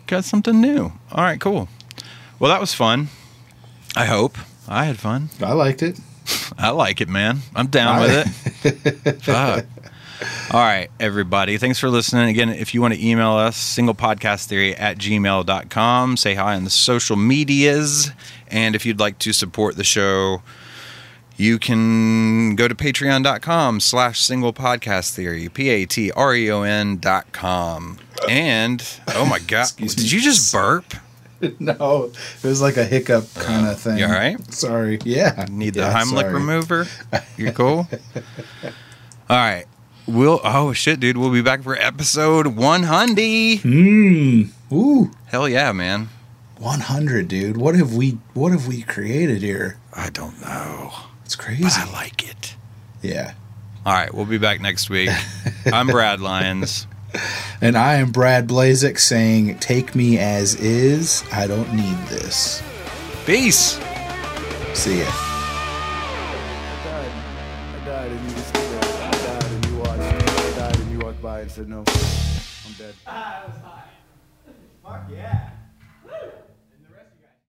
Speaker 2: Got something new. All right, cool. Well, that was fun. I hope I had fun.
Speaker 3: I liked it.
Speaker 2: I like it, man. I'm down
Speaker 3: I-
Speaker 2: with it. Fuck. All right, everybody. Thanks for listening. Again, if you want to email us, singlepodcasttheory at gmail.com. Say hi on the social medias. And if you'd like to support the show, you can go to patreon.com slash single podcast theory, P A T R E O N dot com. And, oh my God, did you just burp?
Speaker 3: no, it was like a hiccup kind of thing.
Speaker 2: you all right?
Speaker 3: Sorry. Yeah.
Speaker 2: Need the
Speaker 3: Yeah,
Speaker 2: Heimlich
Speaker 3: sorry.
Speaker 2: remover? You're cool? All right. We'll, oh shit, dude. We'll be back for episode 100.
Speaker 3: Mmm. Ooh.
Speaker 2: Hell yeah, man.
Speaker 3: 100, dude. What have we what have we created here?
Speaker 2: I don't know.
Speaker 3: It's crazy.
Speaker 2: But I like it.
Speaker 3: yeah.
Speaker 2: All right. We'll be back next week. I'm Brad Lyons.
Speaker 3: And I am Brad Blazek saying, "Take me as is. I don't need this."
Speaker 2: Peace.
Speaker 3: See ya.
Speaker 4: said no. I'm dead. Ah, that was high. Fuck yeah.